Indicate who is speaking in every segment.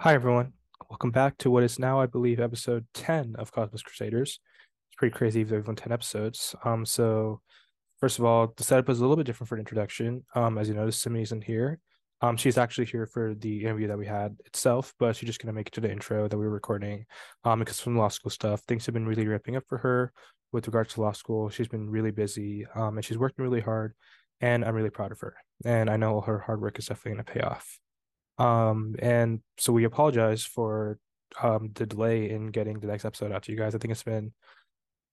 Speaker 1: Hi, everyone. Welcome back to what is now, I believe, episode 10 of Cosmos Crusaders. It's pretty crazy if they've done 10 episodes. Um, so first of all, the setup is a little bit different for an introduction. Um, as you noticed, Simi isn't here. Um, she's actually here for the interview that we had itself, but she's just gonna make it to the intro that we were recording. Um, because from law school stuff, things have been really ramping up for her with regards to law school. She's been really busy, um, and she's working really hard, and I'm really proud of her. And I know her hard work is definitely gonna pay off. Um, and so we apologize for um the delay in getting the next episode out to you guys. I think it's been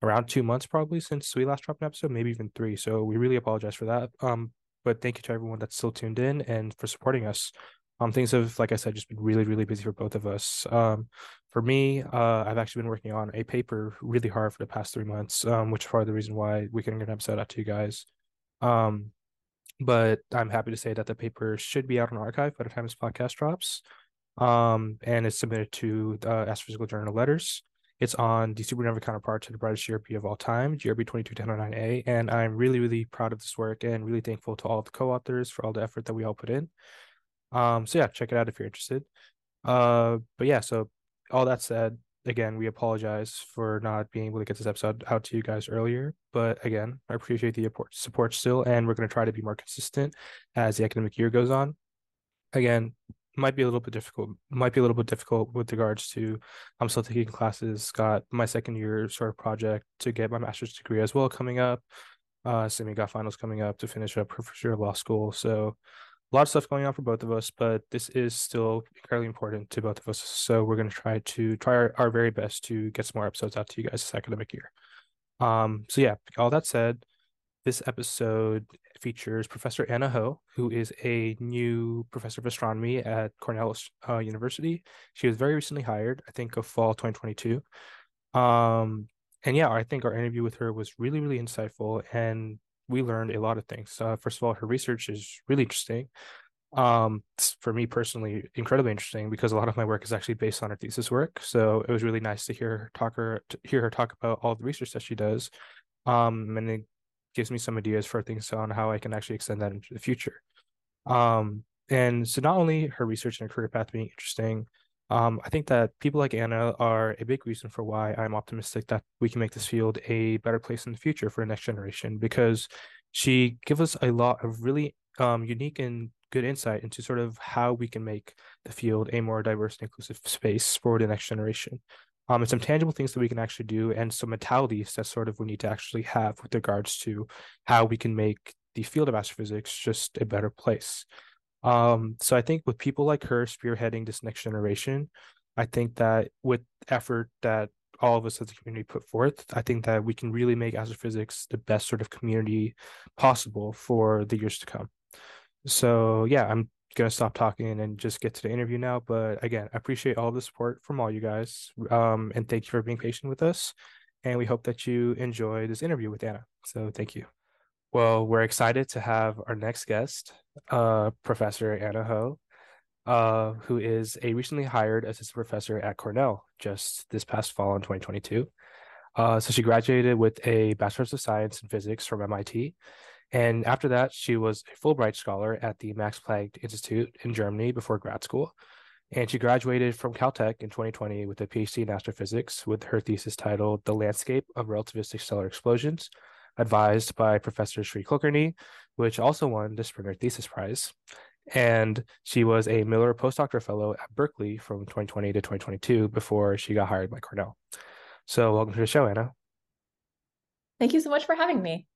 Speaker 1: around two months probably since we last dropped an episode, maybe even three. So we really apologize for that. Um, but thank you to everyone that's still tuned in and for supporting us. Um, things have, like I said, just been really, really busy for both of us. Um, for me, uh, I've actually been working on a paper really hard for the past three months, um, which is part of the reason why we couldn't get an episode out to you guys. Um, but I'm happy to say that the paper should be out on arXiv by the time this podcast drops. Um, and it's submitted to the Astrophysical Journal Letters. It's on the supernova counterpart to the brightest GRB of all time, GRB 221009A. And I'm really, really proud of this work and really thankful to all the co-authors for all the effort that we all put in. Um, so yeah, check it out if you're interested. Uh, but yeah, so all that said, again, we apologize for not being able to get this episode out to you guys earlier. But again, I appreciate the support still, and we're going to try to be more consistent as the academic year goes on. Again, might be a little bit difficult. Might be a little bit difficult with regards to I'm still taking classes. Got my second year sort of project to get my master's degree as well coming up. Uh, Simi got finals coming up to finish up her first year of law school. So a lot of stuff going on for both of us, but this is still incredibly important to both of us. So we're going to try to try our, our very best to get some more episodes out to you guys this academic year. Um, so yeah, all that said, this episode features Professor Anna Ho, who is a new professor of astronomy at Cornell uh, University. She was very recently hired, I think, of fall 2022. Um, and yeah, I think our interview with her was really, really insightful, and we learned a lot of things. Uh, first of all, her research is really interesting. Um, for me personally, incredibly interesting because a lot of my work is actually based on her thesis work. So it was really nice to hear her talk her to hear her talk about all the research that she does. Um, and it gives me some ideas for things on how I can actually extend that into the future. Um, and so not only her research and her career path being interesting, um, I think that people like Anna are a big reason for why I'm optimistic that we can make this field a better place in the future for the next generation because she gives us a lot of really um, unique and good insight into sort of how we can make the field a more diverse and inclusive space for the next generation. Um, and some tangible things that we can actually do and some mentalities that sort of we need to actually have with regards to how we can make the field of astrophysics just a better place. Um, so I think with people like her spearheading this next generation, I think that with effort that all of us as a community put forth, I think that we can really make astrophysics the best sort of community possible for the years to come. So yeah, I'm gonna stop talking and just get to the interview now. But again, I appreciate all the support from all you guys. Um, and thank you for being patient with us. And we hope that you enjoy this interview with Anna. So thank you. Well, we're excited to have our next guest, uh, Professor Anna Ho, uh, who is a recently hired assistant professor at Cornell just this past fall in 2022. Uh, so she graduated with a Bachelor's of Science in Physics from MIT. And after that, she was a Fulbright scholar at the Max Planck Institute in Germany before grad school. And she graduated from Caltech in 2020 with a PhD in astrophysics with her thesis titled The Landscape of Relativistic Stellar Explosions advised by Professor Shri Kulkarni, which also won the Springer Thesis Prize. And she was a Miller postdoctoral fellow at Berkeley from 2020 to 2022 before she got hired by Cornell. So, welcome to the show, Anna.
Speaker 2: Thank you so much for having me.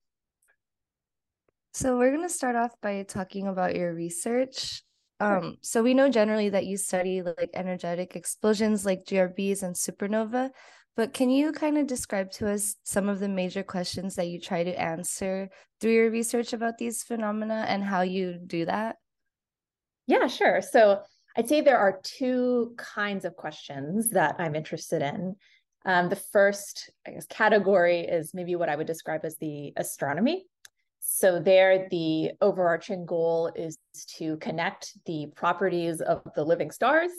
Speaker 3: So, we're going to start off by talking about your research. Um, so we know generally that you study like energetic explosions like GRBs and supernova, but can you kind of describe to us some of the major questions that you try to answer through your research about these phenomena and how you do that?
Speaker 2: Yeah, sure. So I'd say there are two kinds of questions that I'm interested in. Um, the first, I guess, category is maybe what I would describe as the astronomy. So, there, the overarching goal is to connect the properties of the living stars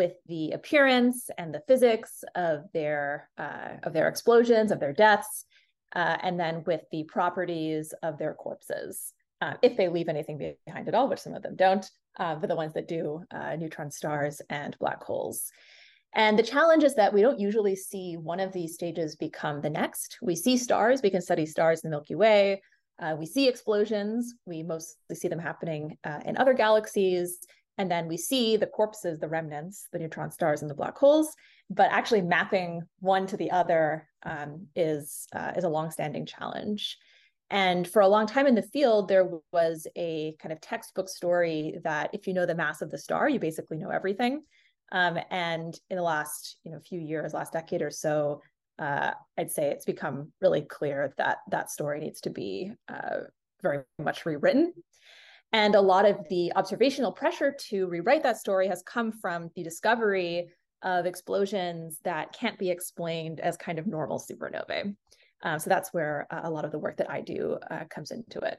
Speaker 2: with the appearance and the physics of their uh, of their explosions, of their deaths, uh, and then with the properties of their corpses, uh, if they leave anything behind at all, which some of them don't. uh, but the ones that do uh, neutron stars and black holes. And the challenge is that we don't usually see one of these stages become the next. We see stars, we can study stars in the Milky Way. Uh, we see explosions, we mostly see them happening in other galaxies. And then we see the corpses, the remnants, the neutron stars and the black holes. But actually mapping one to the other um, is, uh, is a longstanding challenge. And for a long time in the field, there was a kind of textbook story that if you know the mass of the star, you basically know everything. Um, and in the last, you know, few years, last decade or so, uh, I'd say it's become really clear that that story needs to be uh, very much rewritten. And a lot of the observational pressure to rewrite that story has come from the discovery of explosions that can't be explained as kind of normal supernovae. Um, so that's where uh, a lot of the work that I do uh, comes into it.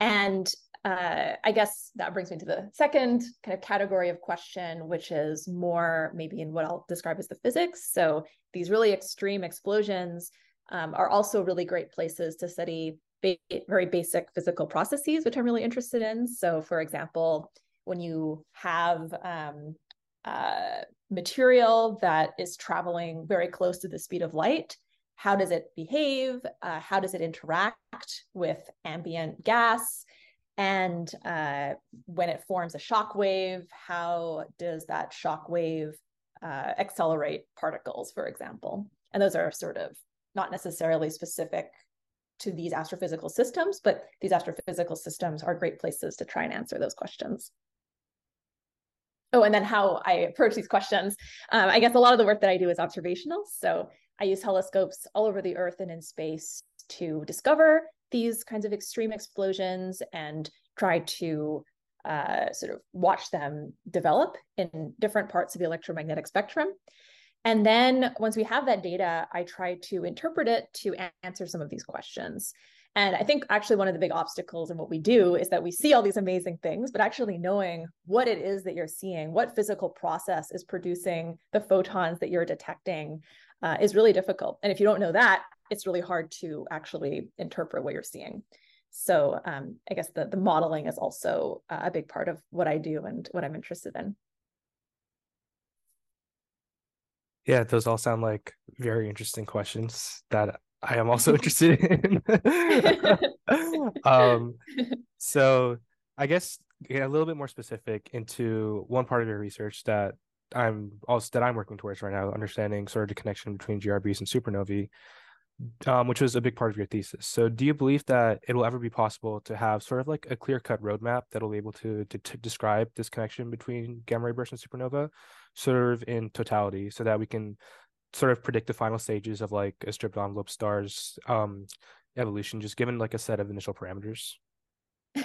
Speaker 2: And uh, I guess that brings me to the second kind of category of question, which is more maybe in what I'll describe as the physics. So these really extreme explosions um, are also really great places to study ba very basic physical processes, which I'm really interested in. So, for example, when you have um, uh, material that is traveling very close to the speed of light, how does it behave? Uh, how does it interact with ambient gas? And uh, when it forms a shock wave, how does that shock wave uh, accelerate particles, for example? And those are sort of not necessarily specific to these astrophysical systems, but these astrophysical systems are great places to try and answer those questions. Oh, and then how I approach these questions. Um, I guess a lot of the work that I do is observational. So I use telescopes all over the Earth and in space to discover these kinds of extreme explosions and try to uh, sort of watch them develop in different parts of the electromagnetic spectrum. And then once we have that data, I try to interpret it to answer some of these questions. And I think actually one of the big obstacles in what we do is that we see all these amazing things, but actually knowing what it is that you're seeing, what physical process is producing the photons that you're detecting, uh, is really difficult. And if you don't know that, it's really hard to actually interpret what you're seeing. So um, I guess the, the modeling is also a big part of what I do and what I'm interested in.
Speaker 1: Yeah, those all sound like very interesting questions that I am also interested in. um, so I guess get a little bit more specific into one part of your research that I'm also that I'm working towards right now, understanding sort of the connection between GRBs and supernovae, um, which was a big part of your thesis. So, do you believe that it will ever be possible to have sort of like a clear cut roadmap that will be able to, to, to describe this connection between gamma ray bursts and supernova, sort of in totality, so that we can sort of predict the final stages of like a stripped envelope star's um, evolution, just given like a set of initial parameters?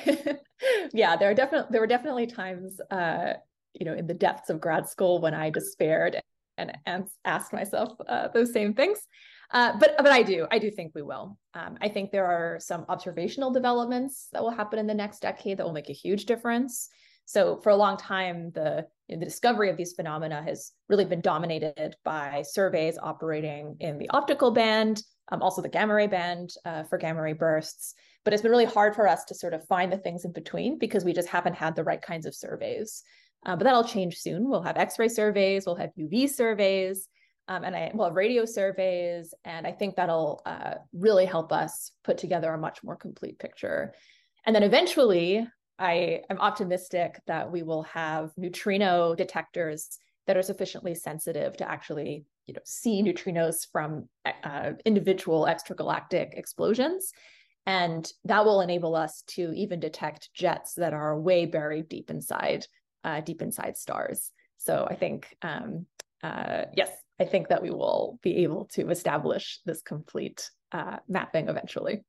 Speaker 2: yeah, there are definitely there were definitely times uh, you know, in the depths of grad school when I despaired and, and asked myself uh, those same things. Uh, but but I do I do think we will. Um, I think there are some observational developments that will happen in the next decade that will make a huge difference. So for a long time, the the discovery of these phenomena has really been dominated by surveys operating in the optical band, um, also the gamma ray band uh, for gamma ray bursts. But it's been really hard for us to sort of find the things in between because we just haven't had the right kinds of surveys. Uh, but that'll change soon. We'll have X-ray surveys, we'll have UV surveys, um, and I have radio surveys, and I think that'll uh, really help us put together a much more complete picture. And then eventually, I am optimistic that we will have neutrino detectors that are sufficiently sensitive to actually, you know, see neutrinos from uh, individual extragalactic explosions. And that will enable us to even detect jets that are way buried deep inside uh, deep inside stars. So I think, um, uh, yes, I think that we will be able to establish this complete uh, mapping eventually.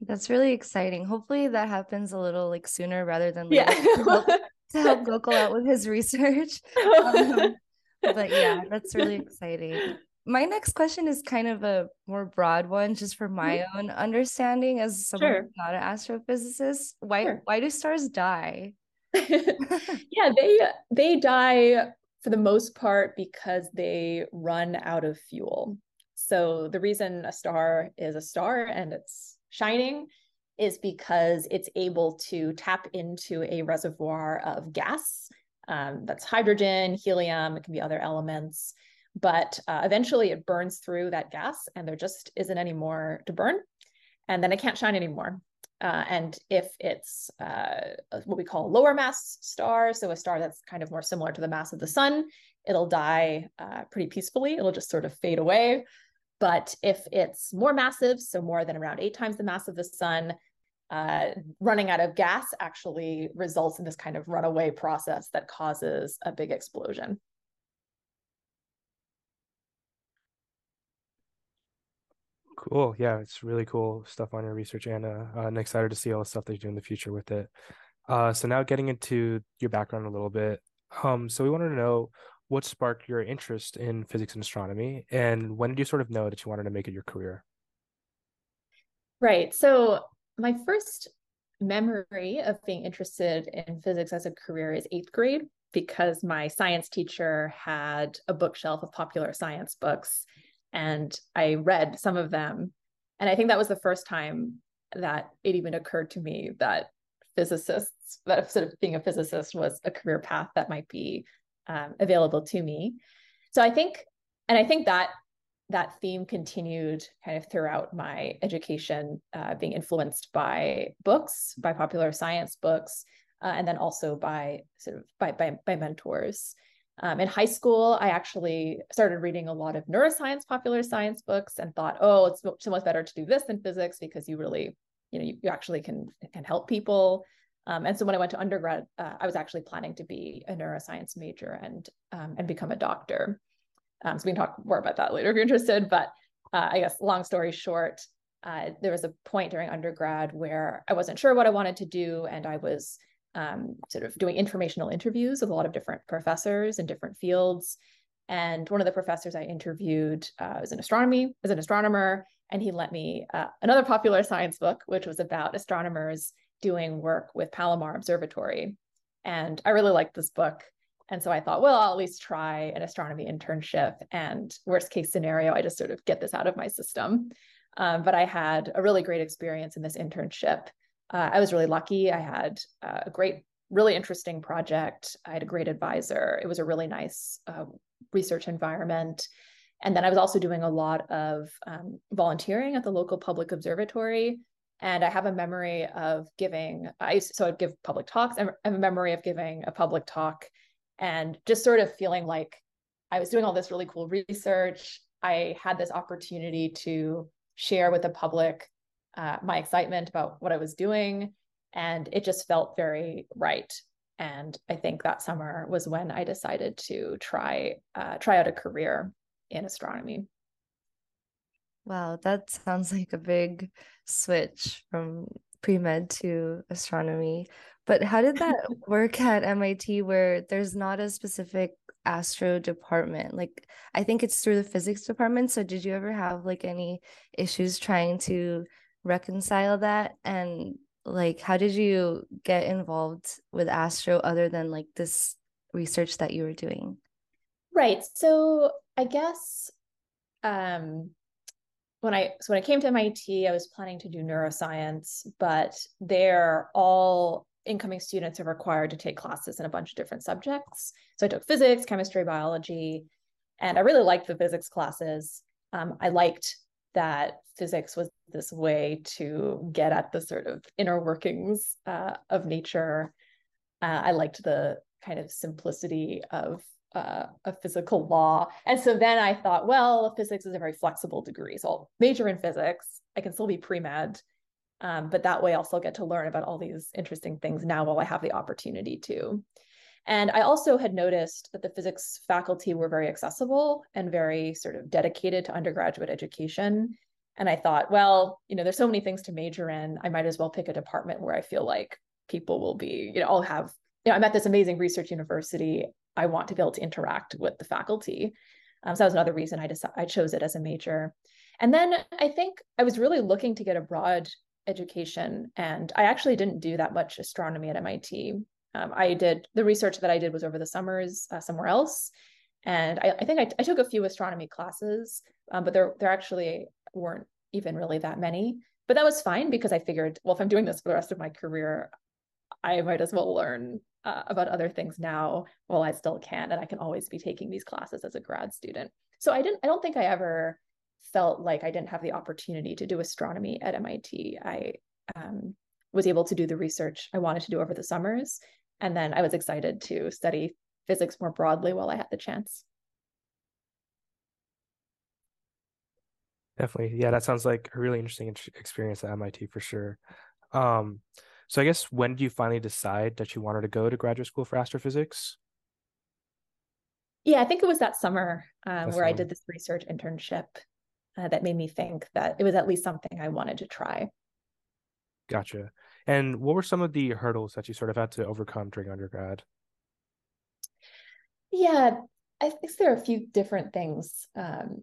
Speaker 3: That's really exciting. Hopefully that happens a little like sooner rather than later yeah. to, help, to help Gokul out with his research. Um, but yeah, that's really exciting. My next question is kind of a more broad one, just for my mm-hmm. own understanding as someone sure. who's not an astrophysicist. Why sure. why do stars die?
Speaker 2: yeah, they they die for the most part because they run out of fuel. So the reason a star is a star and it's shining is because it's able to tap into a reservoir of gas. Um, that's hydrogen, helium, it can be other elements. But uh, eventually it burns through that gas and there just isn't any more to burn. And then it can't shine anymore. Uh, and if it's uh, what we call lower mass star, so a star that's kind of more similar to the mass of the sun, it'll die uh, pretty peacefully. It'll just sort of fade away. But if it's more massive, so more than around eight times the mass of the sun, uh, running out of gas actually results in this kind of runaway process that causes a big explosion.
Speaker 1: Cool. Yeah, it's really cool stuff on your research, Anna. Uh, and excited to see all the stuff that you do in the future with it. Uh, so now getting into your background a little bit. Um, so we wanted to know what sparked your interest in physics and astronomy, and when did you sort of know that you wanted to make it your career?
Speaker 2: Right. So my first memory of being interested in physics as a career is eighth grade because my science teacher had a bookshelf of popular science books and I read some of them. And I think that was the first time that it even occurred to me that physicists, that sort of being a physicist was a career path that might be um, available to me. So I think, and I think that that theme continued kind of throughout my education, uh, being influenced by books, by popular science books, uh, and then also by sort of by by, by mentors. Um, in high school, I actually started reading a lot of neuroscience, popular science books, and thought, oh, it's so much better to do this than physics because you really, you know, you, you actually can can help people. Um, and so when I went to undergrad, uh, I was actually planning to be a neuroscience major and um, and become a doctor. Um, so we can talk more about that later if you're interested. But uh, I guess long story short, uh, there was a point during undergrad where I wasn't sure what I wanted to do, and I was um, sort of doing informational interviews with a lot of different professors in different fields. And one of the professors I interviewed uh, was in astronomy, was an astronomer, and he lent me uh, another popular science book, which was about astronomers doing work with Palomar Observatory. And I really liked this book. And so I thought, well, I'll at least try an astronomy internship. And worst case scenario, I just sort of get this out of my system. Um, but I had a really great experience in this internship uh, I was really lucky. I had uh, a great, really interesting project. I had a great advisor. It was a really nice uh, research environment. And then I was also doing a lot of um, volunteering at the local public observatory. And I have a memory of giving, I so I'd give public talks. I have a memory of giving a public talk and just sort of feeling like I was doing all this really cool research. I had this opportunity to share with the public uh, my excitement about what I was doing. And it just felt very right. And I think that summer was when I decided to try uh, try out a career in astronomy.
Speaker 3: Wow, that sounds like a big switch from pre med to astronomy. But how did that work at MIT where there's not a specific astro department? Like, I think it's through the physics department. So, did you ever have like any issues trying to reconcile that? And like how did you get involved with astro other than like this research that you were doing?
Speaker 2: Right. So i guess um when i so when i came to mit i was planning to do neuroscience but they're all incoming students are required to take classes in a bunch of different subjects. So i took physics chemistry biology and i really liked the physics classes. Um, i liked that physics was this way to get at the sort of inner workings uh, of nature. Uh, I liked the kind of simplicity of uh, a physical law. And so then I thought, well, physics is a very flexible degree. So I'll major in physics. I can still be pre med. Um, but that way, I'll still get to learn about all these interesting things now while I have the opportunity to. And I also had noticed that the physics faculty were very accessible and very sort of dedicated to undergraduate education. And I thought, well, you know, there's so many things to major in. I might as well pick a department where I feel like people will be, you know, I'll have, you know, I'm at this amazing research university. I want to be able to interact with the faculty. Um, so that was another reason I decided I chose it as a major. And then I think I was really looking to get a broad education, and I actually didn't do that much astronomy at MIT. Um, I did the research that I did was over the summers uh, somewhere else, and I, I think I, I, took a few astronomy classes, um, but they're actually weren't even really that many. but that was fine because I figured, well, if I'm doing this for the rest of my career, I might as well learn uh, about other things now while I still can, and I can always be taking these classes as a grad student. So I didn't. I don't think I ever felt like I didn't have the opportunity to do astronomy at MIT. I um, was able to do the research I wanted to do over the summers, and then I was excited to study physics more broadly while I had the chance.
Speaker 1: Definitely. Yeah, that sounds like a really interesting experience at MIT for sure. Um, so I guess when did you finally decide that you wanted to go to graduate school for astrophysics?
Speaker 2: Yeah, I think it was that summer um, where summer. I did this research internship uh, that made me think that it was at least something I wanted to try.
Speaker 1: Gotcha. And what were some of the hurdles that you sort of had to overcome during undergrad?
Speaker 2: Yeah, I think there are a few different things um,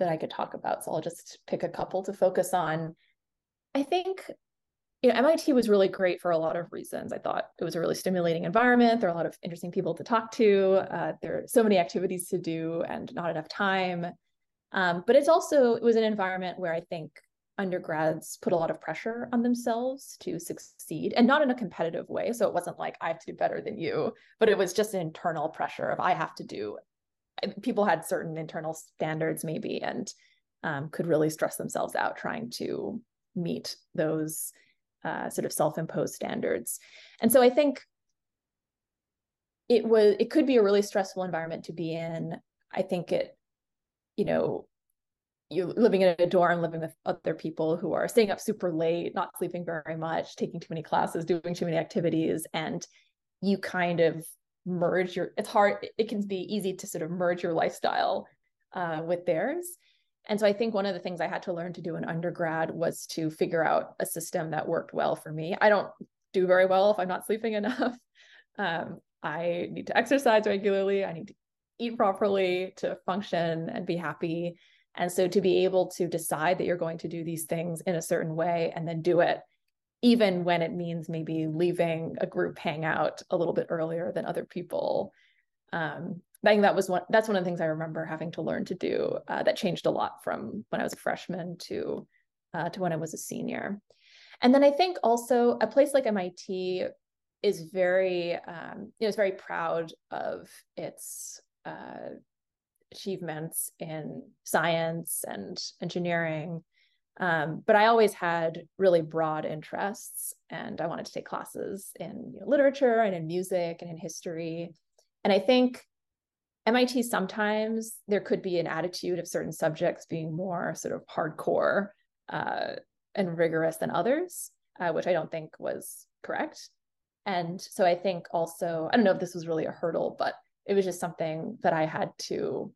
Speaker 2: that I could talk about. So I'll just pick a couple to focus on. I think you know MIT was really great for a lot of reasons. I thought it was a really stimulating environment. There are a lot of interesting people to talk to. Uh, there are so many activities to do and not enough time. Um, but it's also it was an environment where I think undergrads put a lot of pressure on themselves to succeed and not in a competitive way. So it wasn't like I have to do better than you, but it was just an internal pressure of I have to do. People had certain internal standards maybe and um, could really stress themselves out trying to meet those uh, sort of self-imposed standards. And so I think it was it could be a really stressful environment to be in. I think it you know, you're living in a dorm, living with other people who are staying up super late, not sleeping very much, taking too many classes, doing too many activities, and you kind of merge your. It's hard. It can be easy to sort of merge your lifestyle uh, with theirs. And so I think one of the things I had to learn to do in undergrad was to figure out a system that worked well for me. I don't do very well if I'm not sleeping enough. Um, I need to exercise regularly. I need to eat properly, to function and be happy. And so to be able to decide that you're going to do these things in a certain way and then do it, even when it means maybe leaving a group hangout a little bit earlier than other people. Um, I think that was one, that's one of the things I remember having to learn to do uh, that changed a lot from when I was a freshman to, uh, to when I was a senior. And then I think also a place like MIT is very, um, you know, is very proud of its uh, achievements in science and engineering. Um, but I always had really broad interests, and I wanted to take classes in you know, literature and in music and in history. And I think MIT sometimes there could be an attitude of certain subjects being more sort of hardcore uh, and rigorous than others, uh, which I don't think was correct. And so I think also, I don't know if this was really a hurdle, but it was just something that I had to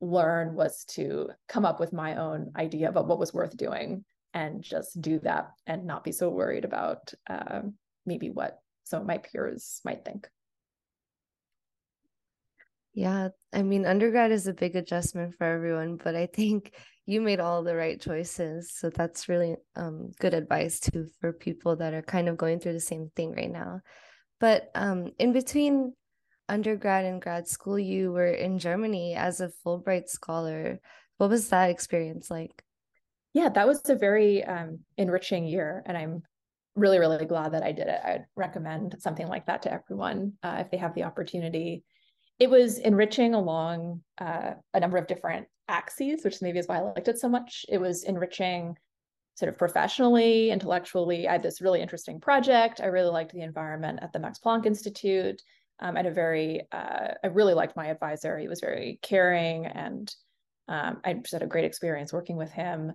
Speaker 2: learn was to come up with my own idea about what was worth doing and just do that and not be so worried about uh, maybe what some of my peers might think.
Speaker 3: Yeah, I mean, undergrad is a big adjustment for everyone, but I think you made all the right choices. So that's really um, good advice too for people that are kind of going through the same thing right now. But um, in between undergrad and grad school, you were in Germany as a Fulbright scholar. What was that experience like?
Speaker 2: Yeah, that was a very um, enriching year, and I'm really, really glad that I did it. I'd recommend something like that to everyone uh, if they have the opportunity. It was enriching along uh, a number of different axes, which maybe is why I liked it so much. It was enriching sort of professionally, intellectually. I had this really interesting project. I really liked the environment at the Max Planck Institute um, and a very uh, I really liked my advisor. He was very caring, and um, I just had a great experience working with him.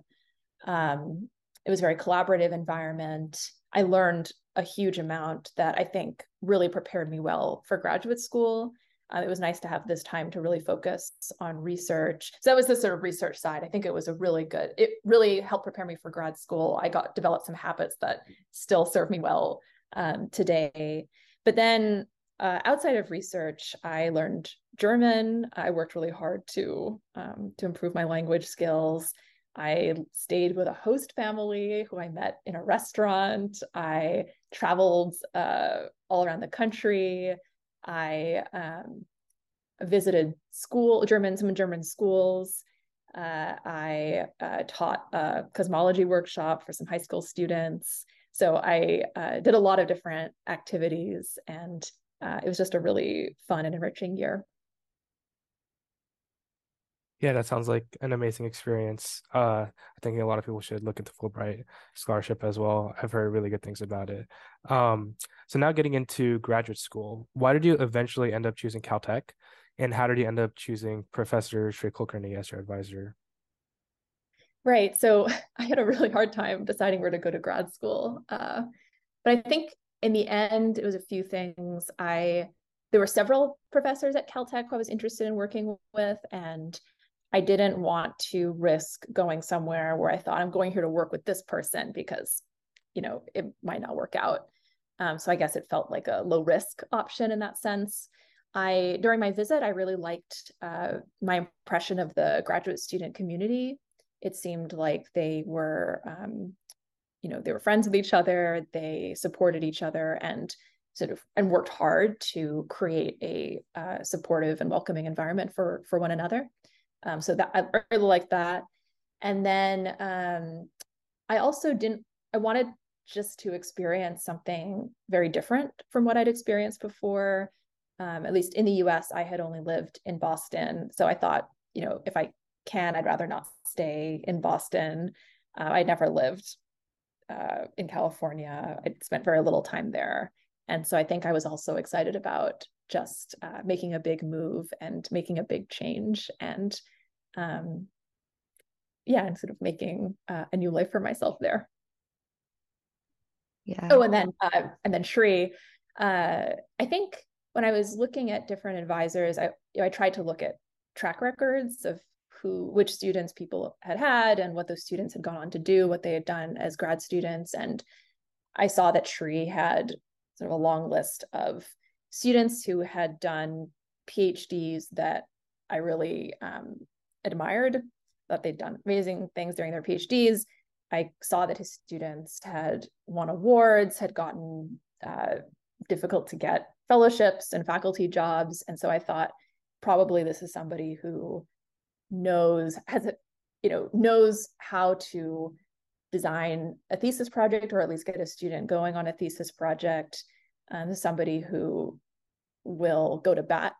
Speaker 2: Um, it was a very collaborative environment. I learned a huge amount that I think really prepared me well for graduate school. Uh, it was nice to have this time to really focus on research. So that was the sort of research side. I think it was a really good. It really helped prepare me for grad school. I got developed some habits that still serve me well um, today. But then uh, outside of research, I learned German. I worked really hard to um, to improve my language skills. I stayed with a host family who I met in a restaurant. I traveled uh, all around the country. I um, visited school German some German schools. Uh, I uh, taught a cosmology workshop for some high school students. So I uh, did a lot of different activities, and uh, it was just a really fun and enriching year.
Speaker 1: Yeah, that sounds like an amazing experience. Uh, I think a lot of people should look into Fulbright scholarship as well. I've heard really good things about it. Um, so now getting into graduate school, why did you eventually end up choosing Caltech, and how did you end up choosing Professor Shri Kulkarni as your advisor?
Speaker 2: Right. So I had a really hard time deciding where to go to grad school, uh, but I think in the end it was a few things. I there were several professors at Caltech who I was interested in working with, and I didn't want to risk going somewhere where I thought I'm going here to work with this person because, you know, it might not work out. Um, so I guess it felt like a low risk option in that sense. I during my visit, I really liked uh, my impression of the graduate student community. It seemed like they were, um, you know, they were friends with each other. They supported each other and sort of and worked hard to create a uh, supportive and welcoming environment for for one another. Um, so that I really like that. And then um, I also didn't, I wanted just to experience something very different from what I'd experienced before. Um, at least in the US, I had only lived in Boston. So I thought, you know, if I can, I'd rather not stay in Boston. Uh, I'd never lived uh, in California. I'd spent very little time there. And so I think I was also excited about just uh, making a big move and making a big change and um, yeah and sort of making uh, a new life for myself there
Speaker 3: yeah
Speaker 2: oh and then uh, and then Shri uh, I think when I was looking at different advisors I you know, I tried to look at track records of who which students people had had and what those students had gone on to do what they had done as grad students and I saw that Shri had sort of a long list of students who had done PhDs that I really um, admired, that they'd done amazing things during their PhDs. I saw that his students had won awards, had gotten uh, difficult to get fellowships and faculty jobs. And so I thought probably this is somebody who knows, has it, you know, knows how to design a thesis project or at least get a student going on a thesis project um, somebody who will go to bat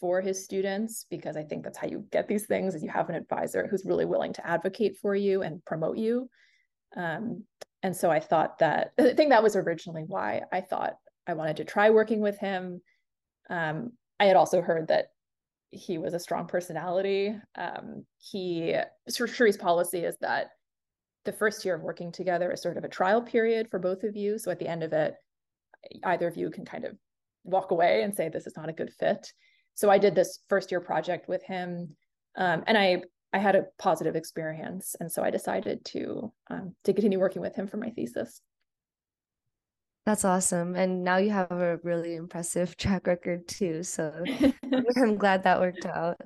Speaker 2: for his students because I think that's how you get these things is you have an advisor who's really willing to advocate for you and promote you. Um, and so I thought that I think that was originally why I thought I wanted to try working with him. Um, I had also heard that he was a strong personality. Um, he Shri's policy is that the first year of working together is sort of a trial period for both of you. So at the end of it, either of you can kind of walk away and say this is not a good fit. So I did this first year project with him, um, and I I had a positive experience, and so I decided to um, to continue working with him for my thesis.
Speaker 3: That's awesome, and now you have a really impressive track record too. So I'm glad that worked out.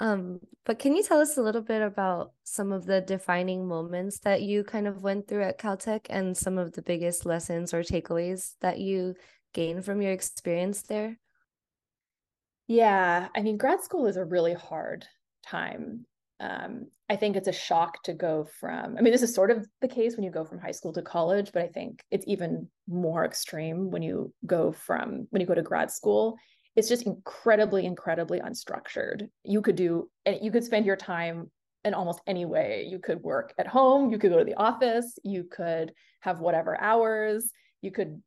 Speaker 3: Um, but can you tell us a little bit about some of the defining moments that you kind of went through at Caltech and some of the biggest lessons or takeaways that you gained from your experience there?
Speaker 2: Yeah, I mean, grad school is a really hard time. Um, I think it's a shock to go from, I mean, this is sort of the case when you go from high school to college, but I think it's even more extreme when you go from, when you go to grad school. It's just incredibly incredibly unstructured. You could do and you could spend your time in almost any way. You could work at home you could go to the office you could have whatever hours you could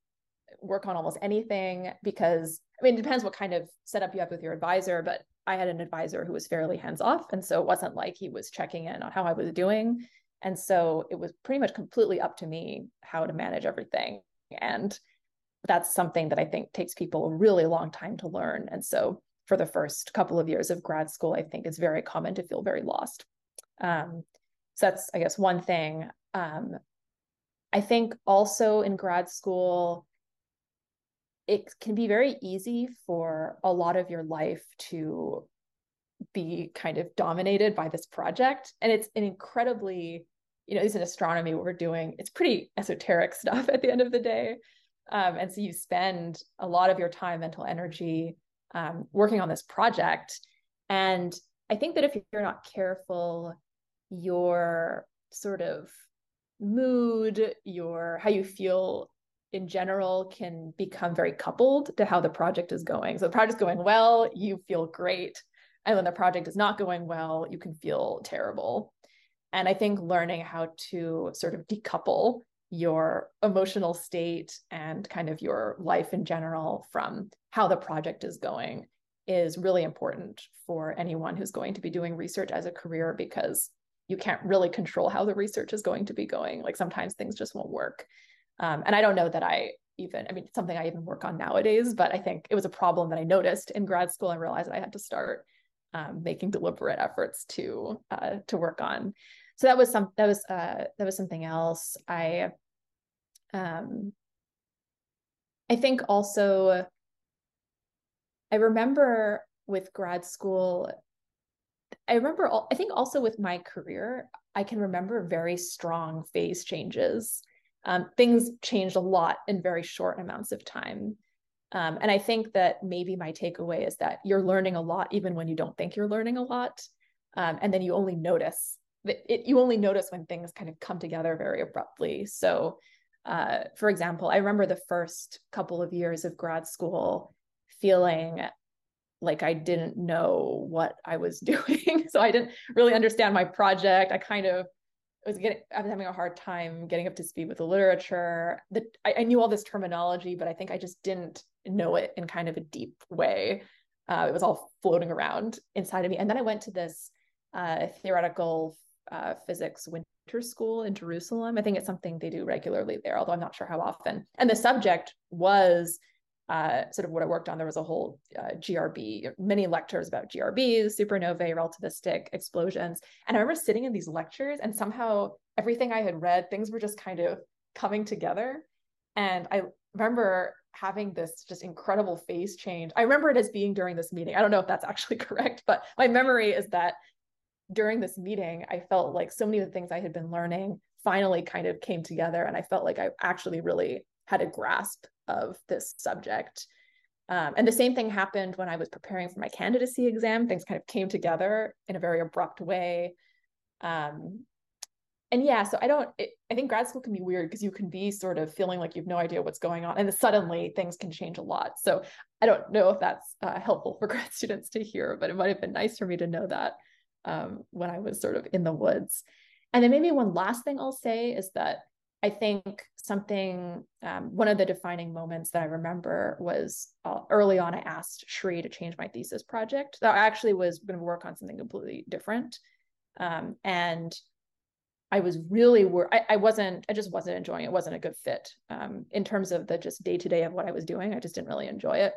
Speaker 2: work on almost anything because i mean it depends what kind of setup you have with your advisor but i had an advisor who was fairly hands off and so it wasn't like he was checking in on how i was doing and so it was pretty much completely up to me how to manage everything and that's something that I think takes people a really long time to learn. And so for the first couple of years of grad school, I think it's very common to feel very lost. Um, so that's, I guess, one thing. Um, I think also in grad school, it can be very easy for a lot of your life to be kind of dominated by this project. And it's an incredibly, you know, it's in astronomy, what we're doing, it's pretty esoteric stuff at the end of the day. Um, and so you spend a lot of your time, mental energy um, working on this project. And I think that if you're not careful, your sort of mood, your how you feel in general can become very coupled to how the project is going. So the project's going well, you feel great. And when the project is not going well, you can feel terrible. And I think learning how to sort of decouple your emotional state and kind of your life in general from how the project is going is really important for anyone who's going to be doing research as a career because you can't really control how the research is going to be going. Like sometimes things just won't work. Um, and I don't know that I even, I mean, something I even work on nowadays, but I think it was a problem that I noticed in grad school and realized I had to start um, making deliberate efforts to uh, to work on. So that was some that was uh, that was something else. I um, I think also I remember with grad school I remember I think also with my career I can remember very strong phase changes. Um, things changed a lot in very short amounts of time. Um, and I think that maybe my takeaway is that you're learning a lot even when you don't think you're learning a lot. Um, and then you only notice that it, you only notice when things kind of come together very abruptly. So, uh, for example, I remember the first couple of years of grad school feeling like I didn't know what I was doing. so I didn't really understand my project. I kind of was getting I was having a hard time getting up to speed with the literature. That I, I, knew all this terminology, but I think I just didn't know it in kind of a deep way. Uh, it was all floating around inside of me. And then I went to this uh, theoretical uh, physics winter school in Jerusalem. I think it's something they do regularly there, although I'm not sure how often. And the subject was uh, sort of what I worked on. There was a whole uh, GRB, many lectures about GRBs, supernovae, relativistic explosions. And I remember sitting in these lectures, and somehow everything I had read, things were just kind of coming together. And I remember having this just incredible phase change. I remember it as being during this meeting. I don't know if that's actually correct, but my memory is that during this meeting, I felt like so many of the things I had been learning finally kind of came together. And I felt like I actually really had a grasp of this subject. Um, and the same thing happened when I was preparing for my candidacy exam. Things kind of came together in a very abrupt way. Um, and yeah, so I don't, it, I think grad school can be weird because you can be sort of feeling like you have no idea what's going on. And suddenly things can change a lot. So I don't know if that's uh, helpful for grad students to hear, but it might have been nice for me to know that um, when I was sort of in the woods. And then maybe one last thing I'll say is that I think something, um, one of the defining moments that I remember was uh, early on, I asked Shri to change my thesis project. That I actually was going to work on something completely different. Um, and I was really worried. I, I, wasn't, I just wasn't enjoying it. it wasn't a good fit um, in terms of the just day to day of what I was doing. I just didn't really enjoy it.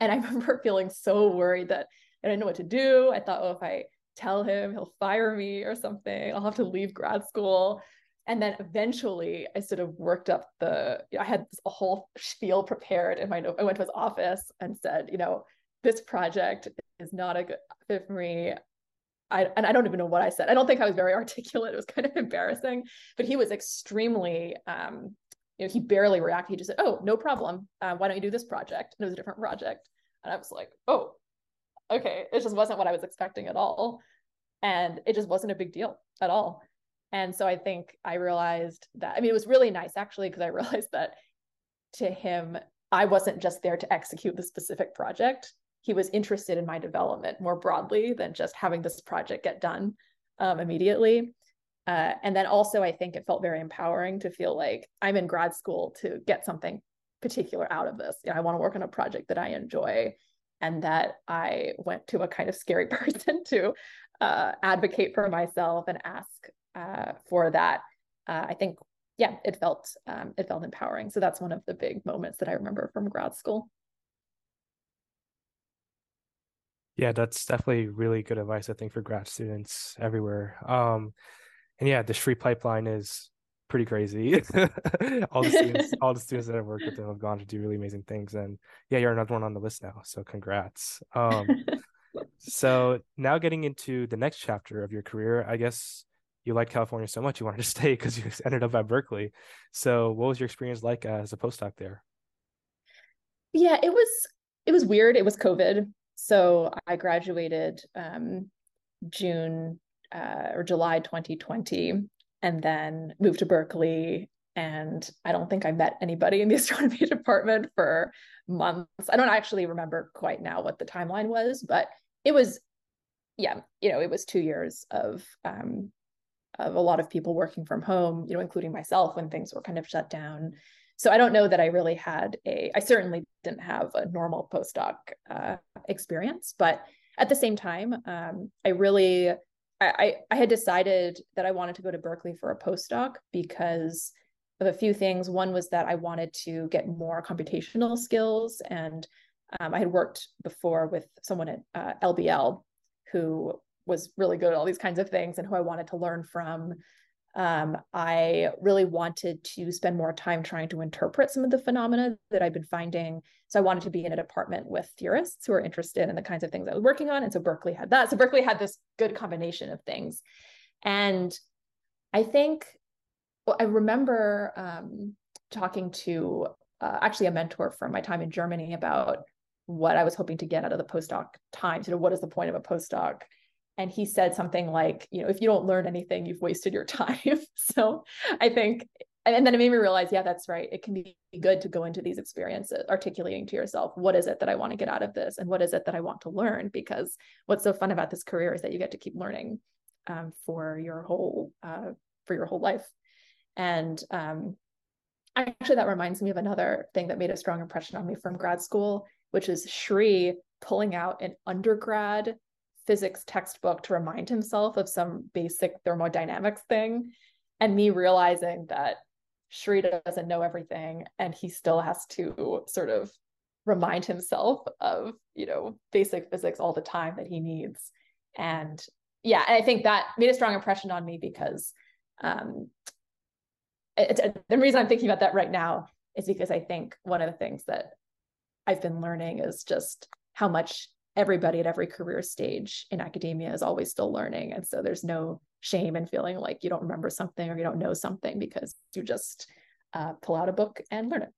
Speaker 2: And I remember feeling so worried that I didn't know what to do. I thought, oh, if I tell him, he'll fire me or something. I'll have to leave grad school and then eventually I sort of worked up the I had a whole spiel prepared in my note. I went to his office and said, you know, this project is not a good fit for me. I, and I don't even know what I said. I don't think I was very articulate. It was kind of embarrassing, but he was extremely, um, you know, he barely reacted. He just said, "Oh, no problem. Uh, why don't you do this project?" And it was a different project, and I was like, "Oh, okay." It just wasn't what I was expecting at all, and it just wasn't a big deal at all. And so I think I realized that, I mean, it was really nice actually, because I realized that to him, I wasn't just there to execute the specific project. He was interested in my development more broadly than just having this project get done um, immediately. Uh, and then also, I think it felt very empowering to feel like I'm in grad school to get something particular out of this. You know, I want to work on a project that I enjoy and that I went to a kind of scary person to uh, advocate for myself and ask uh, for that, uh, I think, yeah, it felt um, it felt empowering. So that's one of the big moments that I remember from grad school.
Speaker 1: Yeah, that's definitely really good advice, I think, for grad students everywhere. Um, and yeah, the Shri pipeline is pretty crazy. all the students, all the students that I've worked with them have gone to do really amazing things. And yeah, you're another one on the list now. So congrats. Um, so now getting into the next chapter of your career, I guess you liked California so much you wanted to stay because you ended up at Berkeley. So what was your experience like as a postdoc there?
Speaker 2: Yeah, it was it was weird. It was COVID. So I graduated um, June uh, or July 2020, and then moved to Berkeley. And I don't think I met anybody in the astronomy department for months. I don't actually remember quite now what the timeline was, but it was, yeah, you know, it was two years of um, of a lot of people working from home, you know, including myself when things were kind of shut down. So I don't know that I really had a, I certainly didn't have a normal postdoc uh, experience, but at the same time, um, I really, I, I had decided that I wanted to go to Berkeley for a postdoc because of a few things. One was that I wanted to get more computational skills, and um, I had worked before with someone at uh, LBL who was really good at all these kinds of things and who I wanted to learn from. Um, I really wanted to spend more time trying to interpret some of the phenomena that I've been finding. So I wanted to be in a department with theorists who are interested in the kinds of things I was working on. And so Berkeley had that. So Berkeley had this good combination of things. And I think well, I remember um, talking to uh, actually a mentor from my time in Germany about what I was hoping to get out of the postdoc time. You know, what is the point of a postdoc? And he said something like you know if you don't learn anything you've wasted your time. So i think and then it made me realize yeah that's right. It can be good to go into these experiences articulating to yourself what is it that i want to get out of this? And what is it that i want to learn? Because what's so fun about this career is that you get to keep learning um, for your whole uh, for your whole life. And um, actually that reminds me of another thing that made a strong impression on me from grad school which is Shri pulling out an undergrad physics textbook to remind himself of some basic thermodynamics thing. And me realizing that Shri doesn't know everything and he still has to sort of remind himself of you know basic physics all the time that he needs. And yeah and i think that made a strong impression on me because um it, it, the reason i'm thinking about that right now is because i think one of the things that i've been learning is just how much everybody at every career stage in academia is always still learning. And so there's no shame in feeling like you don't remember something or you don't know something because you just uh, pull out a book and learn it.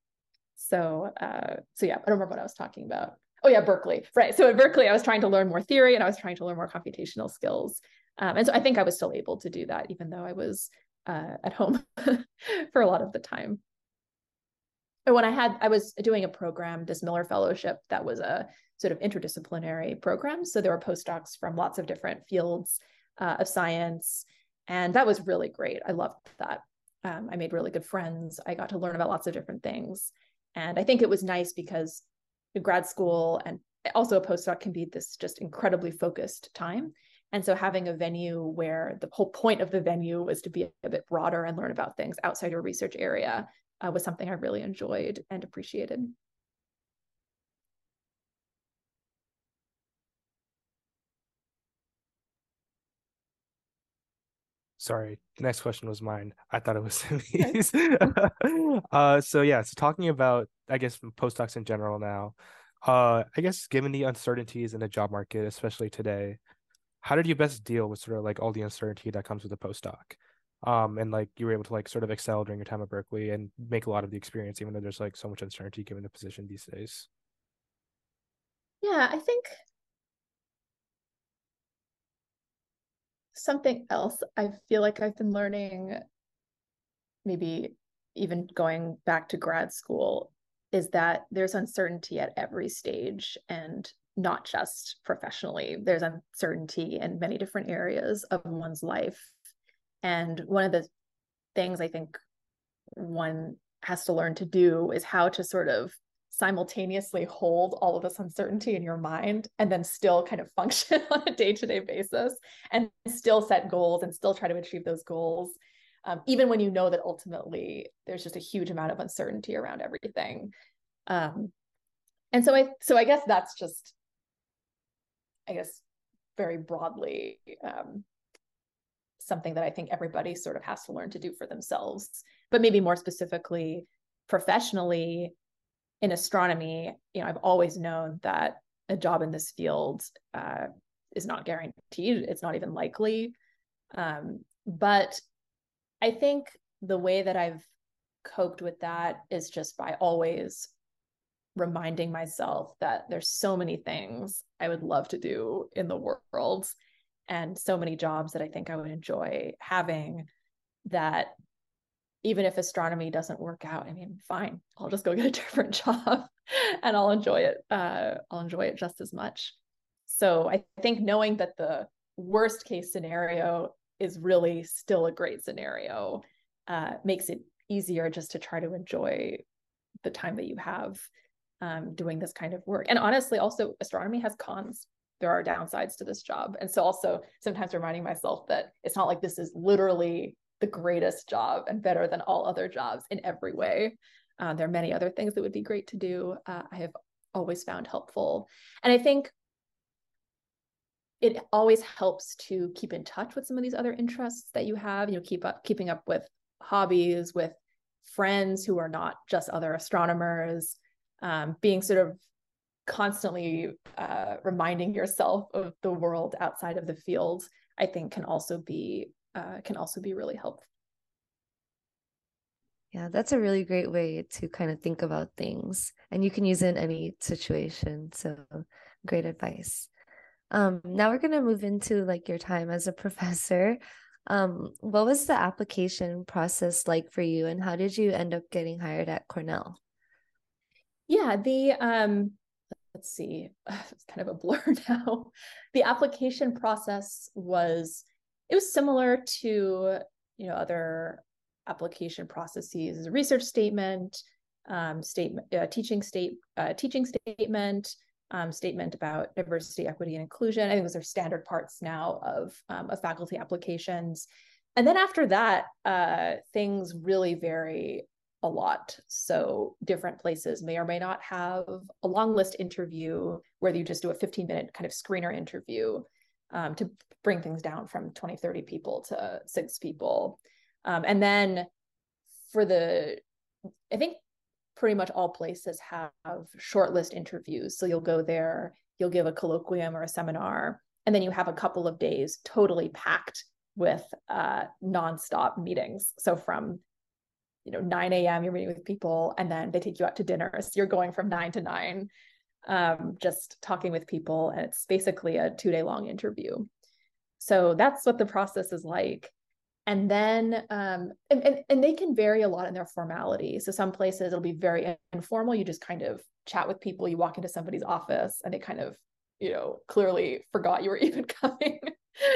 Speaker 2: So, uh, so yeah, I don't remember what I was talking about. Oh yeah, Berkeley, right? So at Berkeley, I was trying to learn more theory and I was trying to learn more computational skills, um, and so I think I was still able to do that, even though I was uh, at home for a lot of the time. And when I had, I was doing a program, this Miller Fellowship, that was a sort of interdisciplinary programs. So there were postdocs from lots of different fields uh, of science. And that was really great. I loved that. Um, I made really good friends. I got to learn about lots of different things. And I think it was nice because grad school and also a postdoc can be this just incredibly focused time. And so having a venue where the whole point of the venue was to be a bit broader and learn about things outside your research area uh, was something I really enjoyed and appreciated.
Speaker 1: Sorry, the next question was mine. I thought it was Simi's. uh, so yeah, so talking about, I guess, postdocs in general now. Uh, I guess given the uncertainties in the job market, especially today, how did you best deal with sort of like all the uncertainty that comes with a postdoc? Um, and like you were able to like sort of excel during your time at Berkeley and make a lot of the experience, even though there's like so much uncertainty given the position these days.
Speaker 2: Yeah, I think something else I feel like I've been learning, maybe even going back to grad school, is that there's uncertainty at every stage and not just professionally. There's uncertainty in many different areas of one's life. And one of the things I think one has to learn to do is how to sort of simultaneously hold all of this uncertainty in your mind and then still kind of function on a day-to-day basis and still set goals and still try to achieve those goals um, even when you know that ultimately there's just a huge amount of uncertainty around everything. Um, and so i so i guess that's just i guess very broadly um, something that i think everybody sort of has to learn to do for themselves but maybe more specifically professionally in astronomy, you know, I've always known that a job in this field uh, is not guaranteed. It's not even likely. Um, but I think the way that I've coped with that is just by always reminding myself that there's so many things I would love to do in the world. and so many jobs that I think I would enjoy having that even if astronomy doesn't work out, I mean, fine, I'll just go get a different job and I'll enjoy it. Uh, I'll enjoy it just as much. So I think knowing that the worst case scenario is really still a great scenario uh, makes it easier just to try to enjoy the time that you have um, doing this kind of work. And honestly, also astronomy has cons. There are downsides to this job. And so also sometimes reminding myself that it's not like this is literally the greatest job and better than all other jobs in every way. Uh, there are many other things that would be great to do. Uh, I have always found helpful. And I think it always helps to keep in touch with some of these other interests that you have, you know, keep up keeping up with hobbies, with friends who are not just other astronomers, um, being sort of constantly uh, reminding yourself of the world outside of the field, I think can also be uh, can also be really helpful.
Speaker 3: Yeah, that's a really great way to kind of think about things, and you can use it in any situation. So, great advice. Um, now we're gonna move into like your time as a professor. Um, what was the application process like for you, and how did you end up getting hired at Cornell?
Speaker 2: Yeah, the um, let's see, it's kind of a blur now. The application process was it was similar to you know other application processes research statement, um, statement, uh, teaching state, uh, teaching statement, um, statement about diversity, equity, and inclusion. I think those are standard parts now of, um, of faculty applications. And then after that, uh, things really vary a lot. So different places may or may not have a long list interview where you just do a 15 minute kind of screener interview um, to bring things down from 20, 30 people to six people. Um, and then for the, I think pretty much all places have shortlist interviews. So you'll go there, you'll give a colloquium or a seminar, and then you have a couple of days totally packed with uh, nonstop meetings. So from you know 9 a.m. you're meeting with people, and then they take you out to dinner. So you're going from nine to nine, um, just talking with people, and it's basically a two day long interview. So that's what the process is like. And then um, and, and and they can vary a lot in their formality. So some places it'll be very informal. You just kind of chat with people. You walk into somebody's office and they kind of you know clearly forgot you were even coming.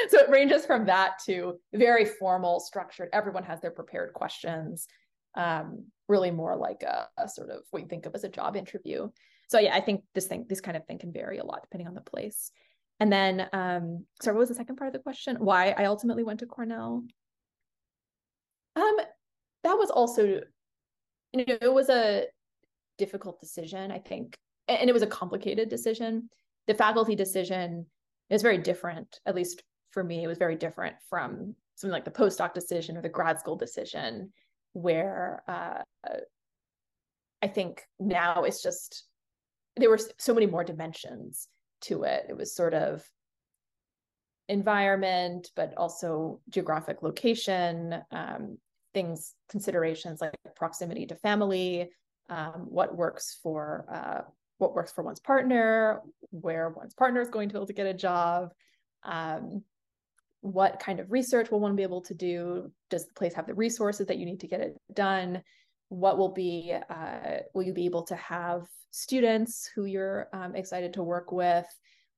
Speaker 2: So it ranges from that to very formal structured. Everyone has their prepared questions. Um, really more like a, a sort of what you think of as a job interview so yeah i think this thing this kind of thing can vary a lot depending on the place. And then um sorry what was the second part of the question? Why i ultimately went to cornell? Um, that was also, you know, it was a difficult decision, I think, and it was a complicated decision. The faculty decision is very different, at least for me, it was very different from something like the postdoc decision or the grad school decision, where uh, I think now it's just there were so many more dimensions to it. It was sort of environment, but also geographic location, um, things, considerations like proximity to family, um, what works for uh, what works for one's partner, where one's partner is going to be able to get a job, um, what kind of research will one be able to do? Does the place have the resources that you need to get it done? What will be, uh, will you be able to have students who you're um, excited to work with?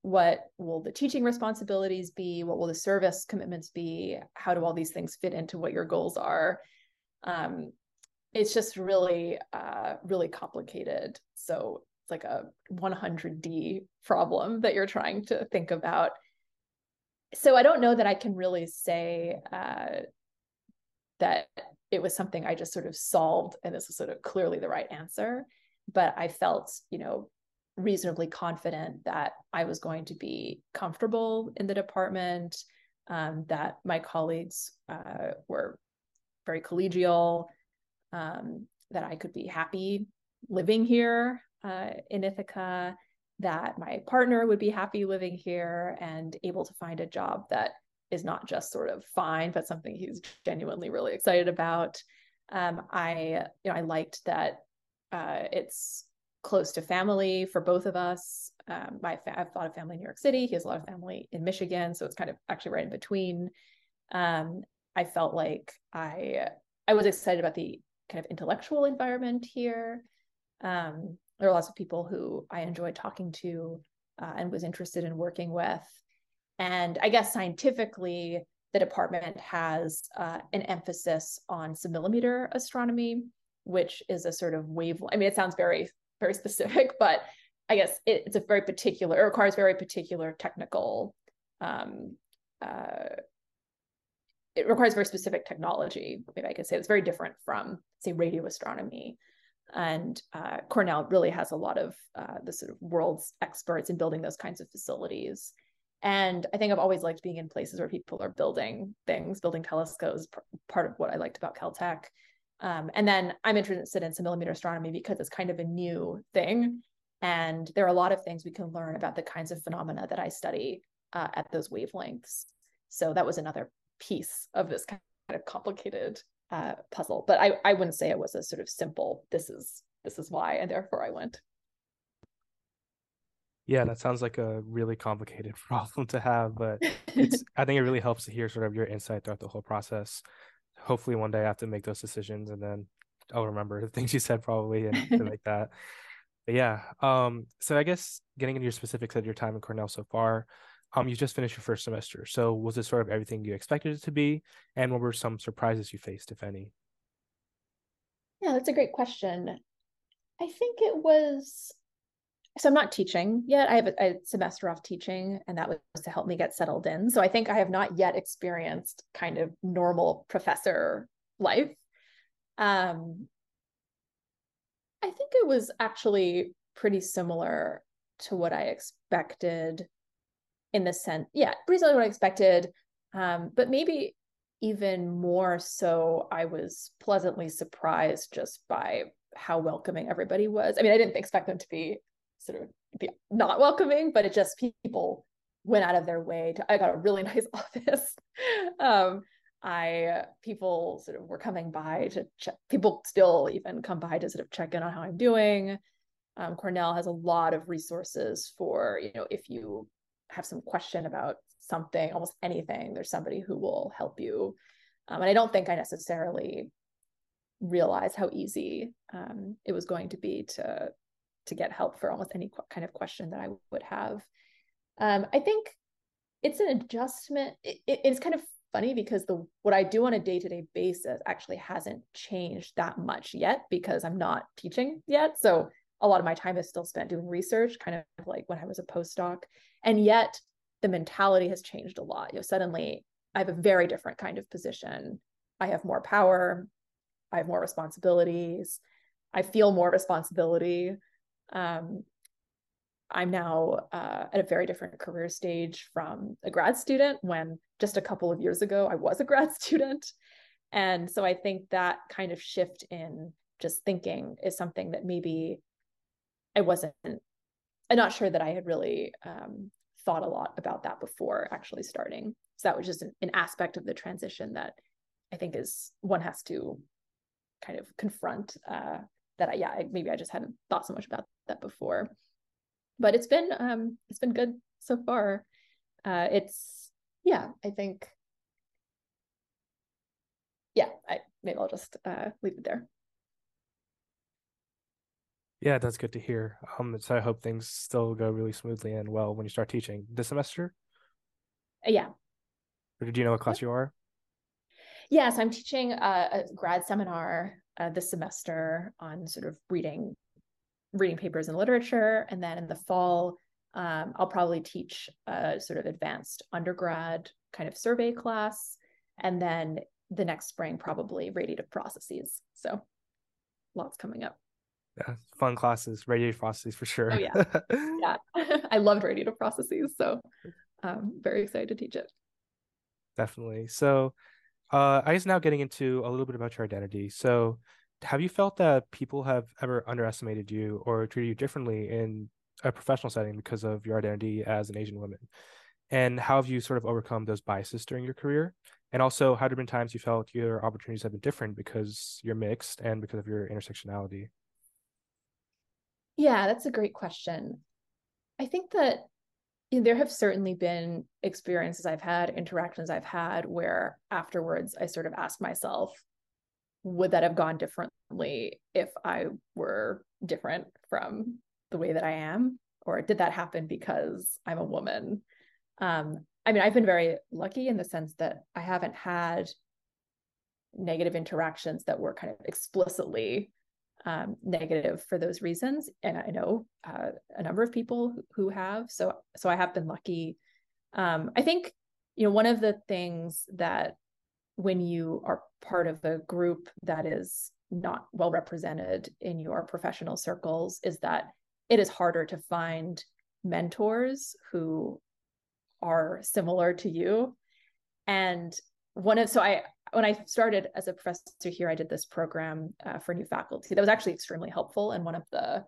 Speaker 2: What will the teaching responsibilities be? What will the service commitments be? How do all these things fit into what your goals are? Um, it's just really, uh, really complicated. So it's like a 100D problem that you're trying to think about. So I don't know that I can really say uh, that it was something I just sort of solved and this was sort of clearly the right answer. But I felt, you know, reasonably confident that I was going to be comfortable in the department, um, that my colleagues uh, were very collegial, um, that I could be happy living here uh, in Ithaca, that my partner would be happy living here and able to find a job that is not just sort of fine, but something he's genuinely really excited about. Um, I, you know, I liked that uh, it's close to family for both of us. Um, my fa- I have a lot of family in New York City. He has a lot of family in Michigan, so it's kind of actually right in between. Um, I felt like I I was excited about the kind of intellectual environment here. Um, there are lots of people who I enjoyed talking to uh, and was interested in working with. And I guess scientifically, the department has uh, an emphasis on submillimeter astronomy, which is a sort of wave. I mean, it sounds very, very specific, but I guess it, it's a very particular, it requires very particular technical, um, uh, it requires very specific technology. Maybe I could say it's very different from, say, radio astronomy. And uh, Cornell really has a lot of uh, the sort of world's experts in building those kinds of facilities. And I think I've always liked being in places where people are building things, building telescopes, part of what I liked about Caltech. Um, and then I'm interested in submillimeter astronomy because it's kind of a new thing. And there are a lot of things we can learn about the kinds of phenomena that I study uh, at those wavelengths. So that was another piece of this kind of complicated uh, puzzle. But I, I wouldn't say it was a sort of simple, this is this is why, and therefore I went.
Speaker 1: Yeah, that sounds like a really complicated problem to have, but it's I think it really helps to hear sort of your insight throughout the whole process. Hopefully one day I have to make those decisions and then I'll remember the things you said probably and like that. But yeah. Um, so I guess getting into your specifics of your time in Cornell so far, um, you just finished your first semester. So was it sort of everything you expected it to be? And what were some surprises you faced, if any?
Speaker 2: Yeah, that's a great question. I think it was so I'm not teaching yet. I have a, a, semester off teaching, and that was to help me get settled in. So I think I have not yet experienced kind of normal professor life. Um, I think it was actually pretty similar to what I expected in the sense, yeah, pretty similar to what I expected. Um, but maybe even more so, I was pleasantly surprised just by how welcoming everybody was. I mean, I didn't expect them to be sort of not welcoming, but it just people went out of their way to. I got a really nice office. um, I people sort of were coming by to check. People still even come by to sort of check in on how I'm doing. Um, Cornell has a lot of resources for you know if you have some question about something, almost anything, there's somebody who will help you. Um, and I don't think I necessarily realized how easy um, it was going to be to to get help for almost any kind of question that I would have. Um, I think it's an adjustment. It, it, it's kind of funny because the what I do on a day to day basis actually hasn't changed that much yet because I'm not teaching yet. So a lot of my time is still spent doing research, kind of like when I was a postdoc, and yet the mentality has changed a lot. You know, suddenly I have a very different kind of position. I have more power. I have more responsibilities. I feel more responsibility um, I'm now uh, at a very different career stage from a grad student when just a couple of years ago I was a grad student. And so I think that kind of shift in just thinking is something that maybe I wasn't, I'm not sure that I had really um, thought a lot about that before actually starting. So that was just an, an aspect of the transition that I think is one has to kind of confront uh, that I, yeah, maybe I just hadn't thought so much about that before. But it's been um it's been good so far. Uh it's yeah, I think yeah, I maybe I'll just uh leave it there.
Speaker 1: Yeah, that's good to hear. Um, so I hope things still go really smoothly and well when you start teaching this semester.
Speaker 2: Uh, yeah.
Speaker 1: Or did you know what class you are?
Speaker 2: Yes, I'm teaching a, a grad seminar uh, this semester on sort of reading reading papers in literature. And then in the fall, um, I'll probably teach a sort of advanced undergrad kind of survey class. And then the next spring, probably radiative processes. So lots coming up.
Speaker 1: Yeah, fun classes, radiative processes for sure.
Speaker 2: Oh, yeah. yeah. I loved radiative processes. So I'm very excited to teach it.
Speaker 1: Definitely. So uh, I guess now getting into a little bit about your identity. So have you felt that people have ever underestimated you or treated you differently in a professional setting because of your identity as an Asian woman? And how have you sort of overcome those biases during your career? And also, how have there been times you felt your opportunities have been different because you're mixed and because of your intersectionality?
Speaker 2: Yeah, that's a great question. I think that you know, there have certainly been experiences I've had, interactions I've had where afterwards I sort of ask myself, would that have gone differently if I were different from the way that I am? Or did that happen because I'm a woman? Um, I mean, I've been very lucky in the sense that I haven't had negative interactions that were kind of explicitly um, negative for those reasons. And I know uh, a number of people who have. So, so I have been lucky. Um, I think, you know, one of the things that when you are part of a group that is not well represented in your professional circles is that it is harder to find mentors who are similar to you. And one of so I when I started as a professor here, I did this program uh, for new faculty that was actually extremely helpful. And one of the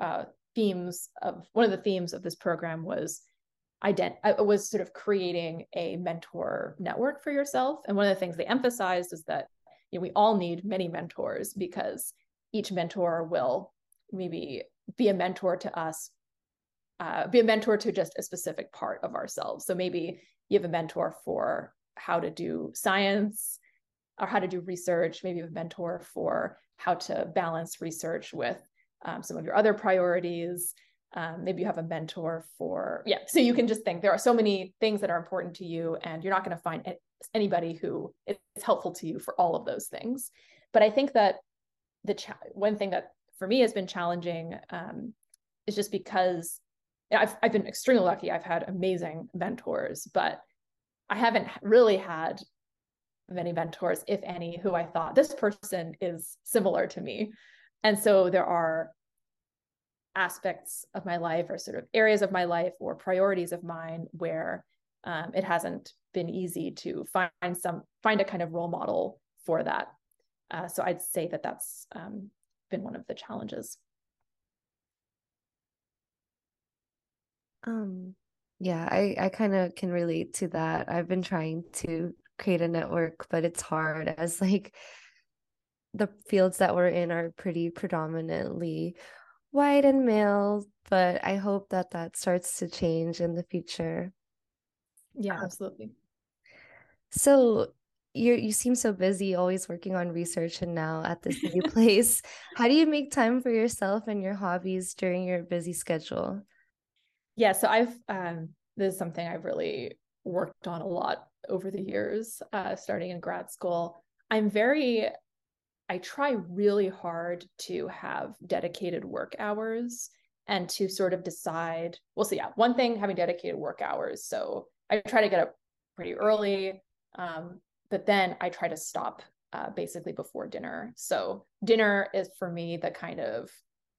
Speaker 2: uh, themes of one of the themes of this program was ident- was sort of creating a mentor network for yourself. And one of the things they emphasized is that you know, we all need many mentors because each mentor will maybe be a mentor to us, uh, be a mentor to just a specific part of ourselves. So maybe you have a mentor for how to do science or how to do research, maybe you have a mentor for how to balance research with um, some of your other priorities. Um, maybe you have a mentor for, yeah. So you can just think there are so many things that are important to you, and you're not going to find anybody who is helpful to you for all of those things. But I think that the cha- one thing that for me has been challenging um, is just because I've, I've been extremely lucky. I've had amazing mentors, but I haven't really had many mentors, if any, who I thought this person is similar to me. And so there are aspects of my life or sort of areas of my life or priorities of mine where um, it hasn't been easy to find some find a kind of role model for that. Uh, so I'd say that that's um, been one of the challenges.
Speaker 3: Um, yeah, I I kind of can relate to that. I've been trying to create a network, but it's hard as like the fields that we're in are pretty predominantly white and male, but I hope that that starts to change in the future.
Speaker 2: Yeah, absolutely.
Speaker 3: So you you seem so busy always working on research and now at this new place. How do you make time for yourself and your hobbies during your busy schedule?
Speaker 2: Yeah, so I've um this is something I've really worked on a lot over the years, uh, starting in grad school. I'm very, I try really hard to have dedicated work hours and to sort of decide. Well, so yeah, one thing having dedicated work hours. So I try to get up pretty early, um, but then I try to stop uh, basically before dinner. So dinner is for me the kind of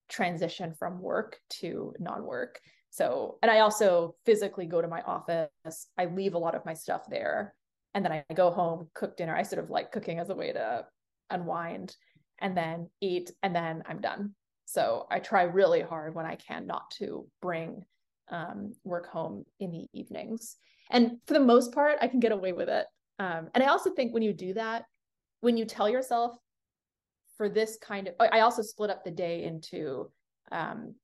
Speaker 2: transition from work to non-work. So, and I also physically go to my office. I leave a lot of my stuff there. And then I go home, cook dinner. I sort of like cooking as a way to unwind and then eat, and then I'm done. So I try really hard when I can not to bring um, work home in the evenings. And for the most part, I can get away with it. Um, and I also think when you do that, when you tell yourself for this kind of, I also split up the day into um,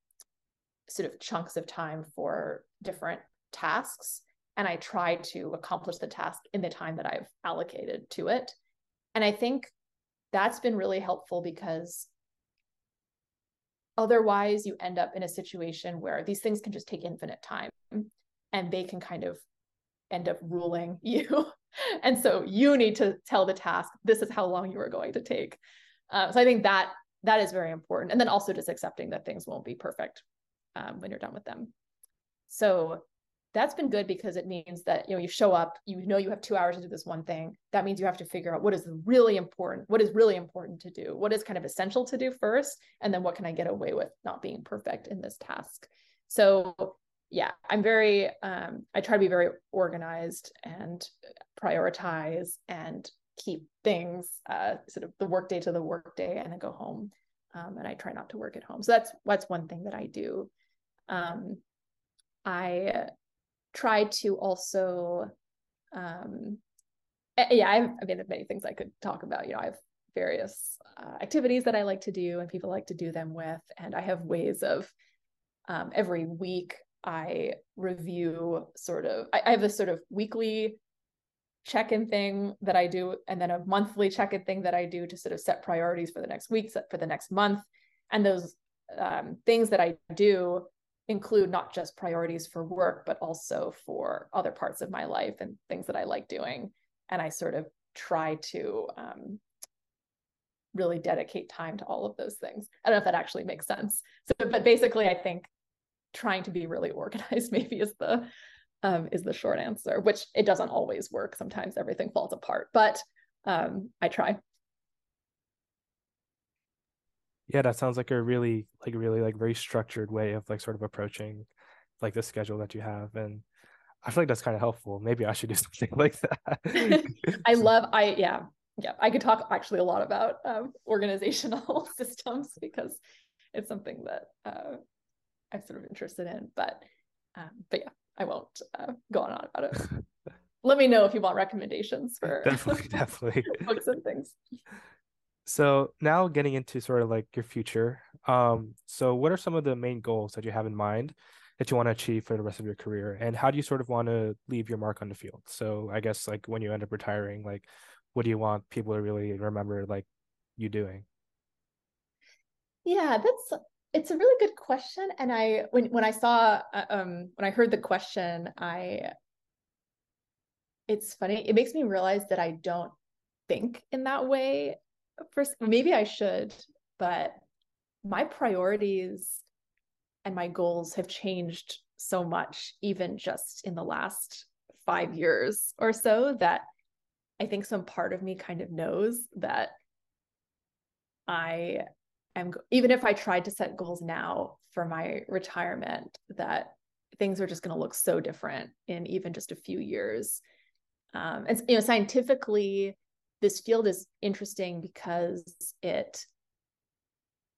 Speaker 2: sort of chunks of time for different tasks and I try to accomplish the task in the time that I've allocated to it. And I think that's been really helpful because otherwise you end up in a situation where these things can just take infinite time and they can kind of end up ruling you. and so you need to tell the task, this is how long you are going to take. Uh, so I think that that is very important. And then also just accepting that things won't be perfect um, when you're done with them. So that's been good because it means that you know you show up, you know you have two hours to do this one thing. That means you have to figure out what is really important, what is really important to do, what is kind of essential to do first, and then what can I get away with not being perfect in this task. So yeah, I'm very um, I try to be very organized and prioritize and keep things uh, sort of the workday to the workday and then go home. Um, and I try not to work at home. So that's that's one thing that I do. Um, I try to also, um, yeah, I've, I mean, many things I could talk about. You know, I've various uh, activities that I like to do and people like to do them with. And I have ways of um, every week I review sort of, I, I have this sort of weekly check-in thing that I do, and then a monthly check-in thing that I do to sort of set priorities for the next week, set for the next month. And those um, things that I do include not just priorities for work, but also for other parts of my life and things that I like doing. And I sort of try to um, really dedicate time to all of those things. I don't know if that actually makes sense. So, but basically, I think trying to be really organized maybe is the um, is the short answer. Which it doesn't always work. Sometimes everything falls apart, but um, I try.
Speaker 1: Yeah, that sounds like a really like really like very structured way of like sort of approaching like the schedule that you have and I feel like that's kind of helpful. Maybe I should do something like that.
Speaker 2: I love I yeah. Yeah, I could talk actually a lot about um, organizational systems because it's something that uh, I'm sort of interested in. But um, but yeah, I won't uh, go on about it. Let me know if you want recommendations for
Speaker 1: definitely, definitely
Speaker 2: books and things.
Speaker 1: So now getting into sort of like your future. Um, so what are some of the main goals that you have in mind that you want to achieve for the rest of your career? And how do you sort of want to leave your mark on the field? So I guess like when you end up retiring, like what do you want people to really remember like you doing?
Speaker 2: Yeah, that's it's a really good question. And I when when I saw uh, um when I heard the question, I it's funny, it makes me realize that I don't think in that way first maybe I should, but my priorities and my goals have changed so much, even just in the last five years or so, that I think some part of me kind of knows that I am, even if I tried to set goals now for my retirement, that things are just going to look so different in even just a few years. Um, and you know, scientifically, this field is interesting because it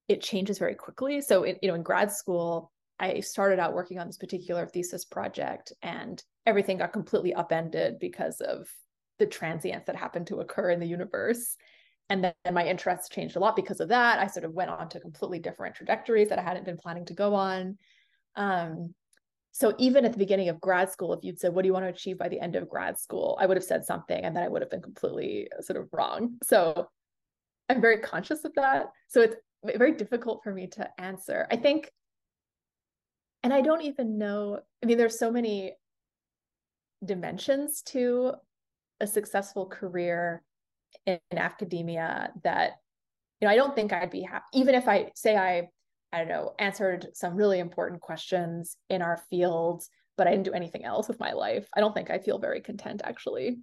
Speaker 2: it changes very quickly. So, you know, in grad school, I started out working on this particular thesis project, and everything got completely upended because of the transients that happened to occur in the universe. And then my interests changed a lot because of that. I sort of went on to completely different trajectories that I hadn't been planning to go on. Um, so even at the beginning of grad school if you'd said what do you want to achieve by the end of grad school? I would have said something and then i would have been completely uh, sort of wrong. So i'm very conscious of that. So it's very difficult for me to answer. I think and i don't even know i mean there's so many dimensions to a successful career in, in academia that you know i don't think i'd be happy even if i say i I don't know, answered some really important questions in our field, but I didn't do anything else with my life. I don't think I feel very content actually.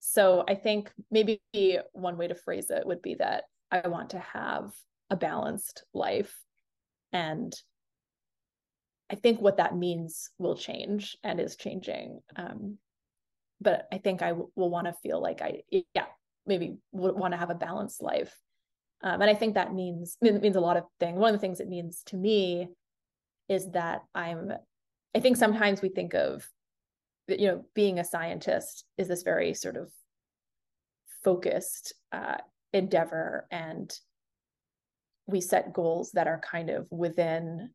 Speaker 2: So I think maybe one way to phrase it would be that I want to have a balanced life. And I think what that means will change and is changing. Um, but I think I w- will want to feel like I, yeah, maybe would want to have a balanced life um, and I think that means means a lot of things. One of the things it means to me is that I'm. I think sometimes we think of, you know, being a scientist is this very sort of focused uh, endeavor, and we set goals that are kind of within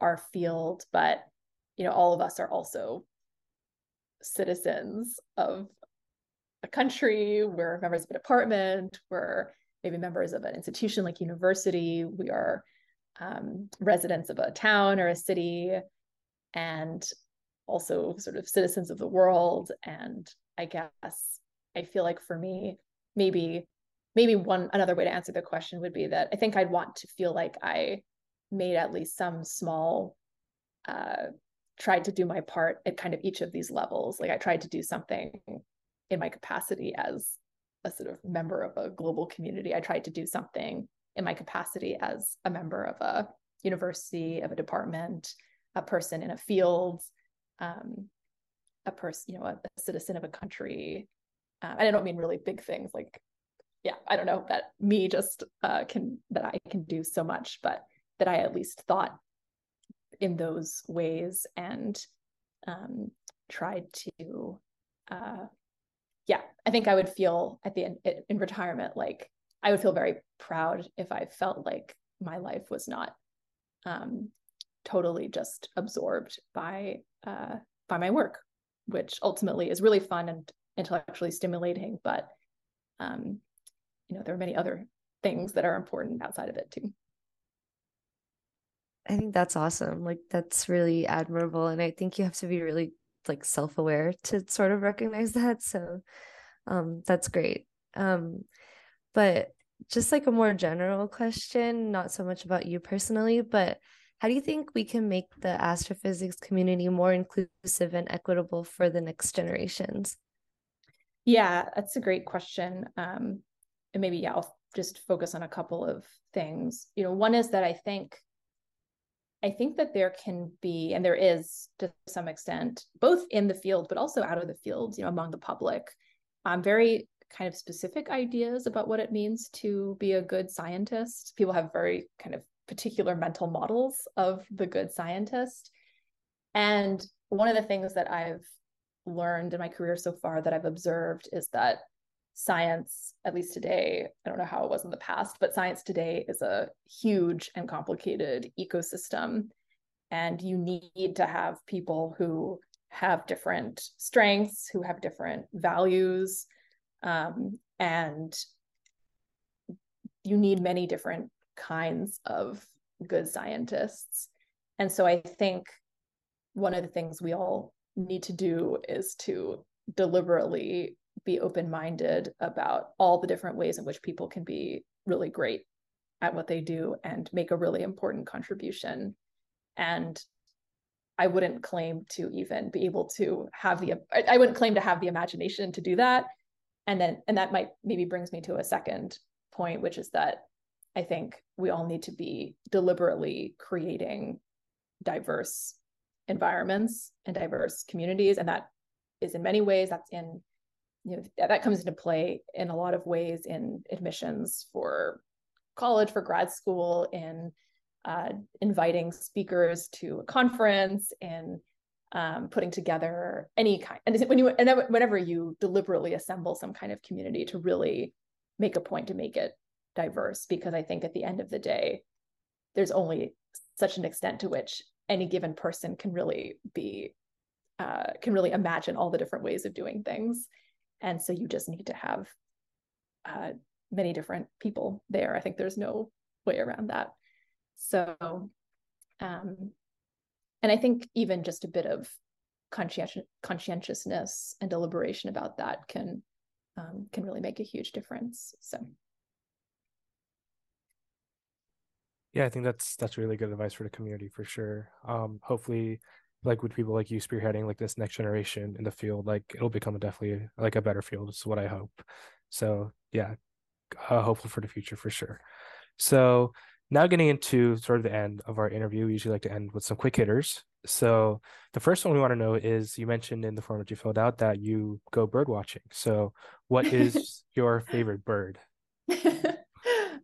Speaker 2: our field, but you know, all of us are also citizens of a country. We're members of a department. We're maybe members of an institution like university. We are um, residents of a town or a city, and also sort of citizens of the world. And I guess I feel like for me, maybe maybe one another way to answer the question would be that I think I'd want to feel like I made at least some small uh, tried to do my part at kind of each of these levels. Like I tried to do something in my capacity as a sort of member of a global community. I tried to do something in my capacity as a member of a university, of a department, a person in a field, um, a person, you know, a, a, citizen of a country. Uh, and I don't mean really big things like, yeah, I don't know that me just uh, can, that I can do so much, but that I at least thought in those ways and um, tried to uh, yeah, I think I would feel at the end in retirement like I would feel very proud if I felt like my life was not um, totally just absorbed by uh, by my work, which ultimately is really fun and intellectually stimulating. But um, you know, there are many other things that are important outside of it too.
Speaker 3: I think that's awesome. Like that's really admirable. And I think you have to be really like self-aware to sort of recognize that. So um that's great. Um but just like a more general question, not so much about you personally, but how do you think we can make the astrophysics community more inclusive and equitable for the next generations?
Speaker 2: Yeah, that's a great question. Um, and maybe, yeah, I'll just focus on a couple of things. You know, one is that I think I think that there can be, and there is to some extent, both in the field, but also out of the field, you know, among the public, um, very kind of specific ideas about what it means to be a good scientist. People have very kind of particular mental models of the good scientist. And one of the things that I've learned in my career so far that I've observed is that science, at least today, I don't know how it was in the past, but science today is a huge and complicated ecosystem. And you need to have people who have different strengths, who have different values. Um, and you need many different kinds of good scientists. And so I think one of the things we all need to do is to deliberately be open minded about all the different ways in which people can be really great at what they do and make a really important contribution. And I wouldn't claim to even be able to have the I wouldn't claim to have the imagination to do that. And then and that might maybe brings me to a second point, which is that I think we all need to be deliberately creating diverse environments and diverse communities. And that is in many ways, that's in you know that comes into play in a lot of ways in admissions for college for grad school in uh, inviting speakers to a conference and um, putting together any kind and when you and whenever you deliberately assemble some kind of community to really make a point to make it diverse because i think at the end of the day there's only such an extent to which any given person can really be uh, can really imagine all the different ways of doing things and so you just need to have uh, many different people there. I think there's no way around that. So um, and i think even just a bit of conscientious conscientiousness and deliberation about that can um, can really make a huge difference. So.
Speaker 1: Yeah i think that's that's really good advice for the community for sure. Um hopefully like with people like you spearheading like this next generation in the field like it'll become a definitely like a better field is what i hope. So yeah uh, hopeful for the future for sure. So now getting into sort of the end of our interview we usually like to end with some quick hitters. So the first one we want to know is you mentioned in the form that you filled out that you go bird watching. So what is your favorite bird?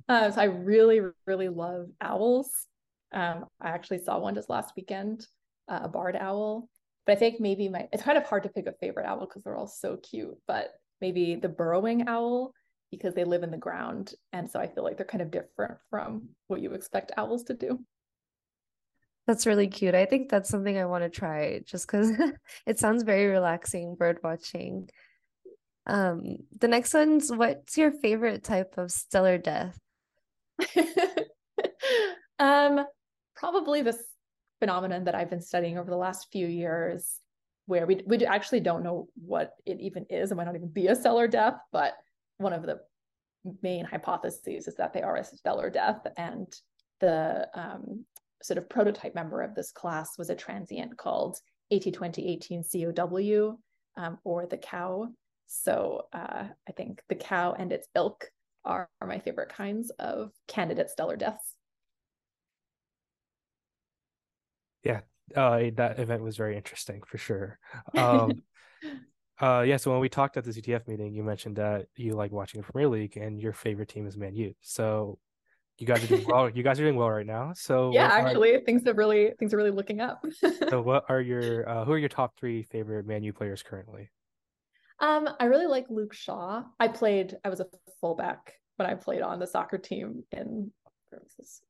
Speaker 2: Uh, so i really really love owls. Um, i actually saw one just last weekend uh, a barred owl. But I think maybe my it's kind of hard to pick a favorite owl because they're all so cute. But maybe the burrowing owl because they live in the ground, and so I feel like they're kind of different from what you expect owls to do.
Speaker 3: That's really cute. I think that's something I want to try just because it sounds very relaxing bird watching. Um, the next one's what's your favorite type of stellar death?
Speaker 2: um, probably the phenomenon that I've been studying over the last few years, where we we actually don't know what it even is. It might not even be a stellar death, but one of the main hypotheses is that they are a stellar death, and the um, sort of prototype member of this class was a transient called AT2018 COW, um, or the cow. So uh, I think the cow and its ilk are, are my favorite kinds of candidate stellar deaths.
Speaker 1: Yeah uh, that event was very interesting for sure. Um uh yeah so when we talked at the ctf meeting you mentioned that you like watching the Premier League and your favorite team is Man U. So you guys are doing well you guys are doing well right now. So
Speaker 2: yeah actually are, things are really things are really looking up.
Speaker 1: So what are your uh, who are your top three favorite Man U players currently?
Speaker 2: Um I really like Luke Shaw. I played I was a fullback when I played on the soccer team in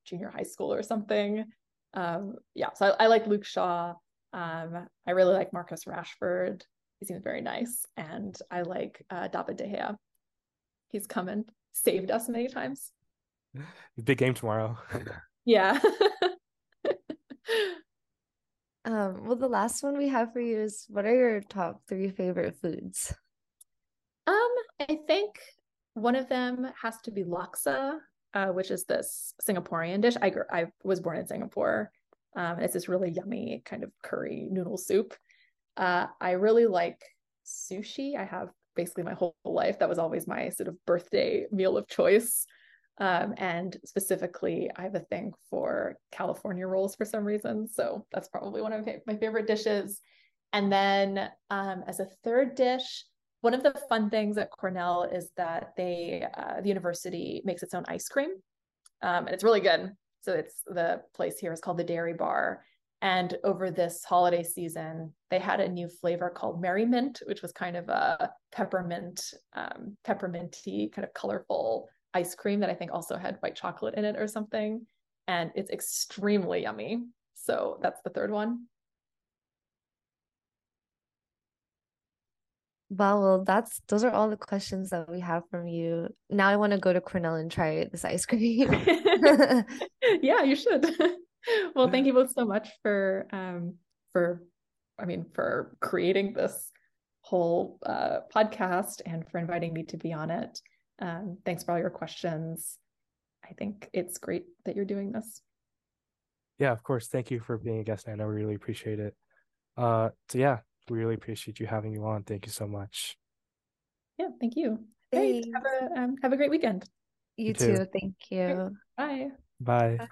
Speaker 2: junior high school or something. Um, yeah, so I, I, like Luke Shaw. Um, I really like Marcus Rashford. He seems very nice, and I like uh, David De Gea. He's come and saved us many times.
Speaker 1: Big game tomorrow.
Speaker 2: yeah.
Speaker 3: um. Well, the last one we have for you is: what are your top three favorite foods?
Speaker 2: Um, I think one of them has to be laksa, uh, which is this Singaporean dish. I grew, I was born in Singapore. Um, it's this really yummy kind of curry noodle soup. Uh, I really like sushi. I have basically my whole life. That was always my sort of birthday meal of choice. Um, and specifically, I have a thing for California rolls for some reason. So that's probably one of my favorite dishes. And then um, as a third dish, one of the fun things at Cornell is that they, uh, the university makes its own ice cream, um, and it's really good. So it's the place here is called the Dairy Bar. And over this holiday season, they had a new flavor called Merry Mint, which was kind of a peppermint, um, pepperminty, kind of colorful ice cream that I think also had white chocolate in it or something. And it's extremely yummy. So that's the third one.
Speaker 3: Well, that's those are all the questions that we have from you. Now I want to go to Cornell and try this ice cream.
Speaker 2: yeah, you should. well, thank you both so much for um for I mean for creating this whole uh, podcast and for inviting me to be on it. Um, thanks for all your questions. I think it's great that you're doing this.
Speaker 1: Yeah, of course. Thank you for being a guest, Anna. We really appreciate it. Uh, so yeah, we really appreciate you having you on. Thank you so much.
Speaker 2: Yeah, thank you. Hey, have a um, have a great weekend.
Speaker 3: You, you too. too. Thank you.
Speaker 2: Bye.
Speaker 1: Bye. Bye.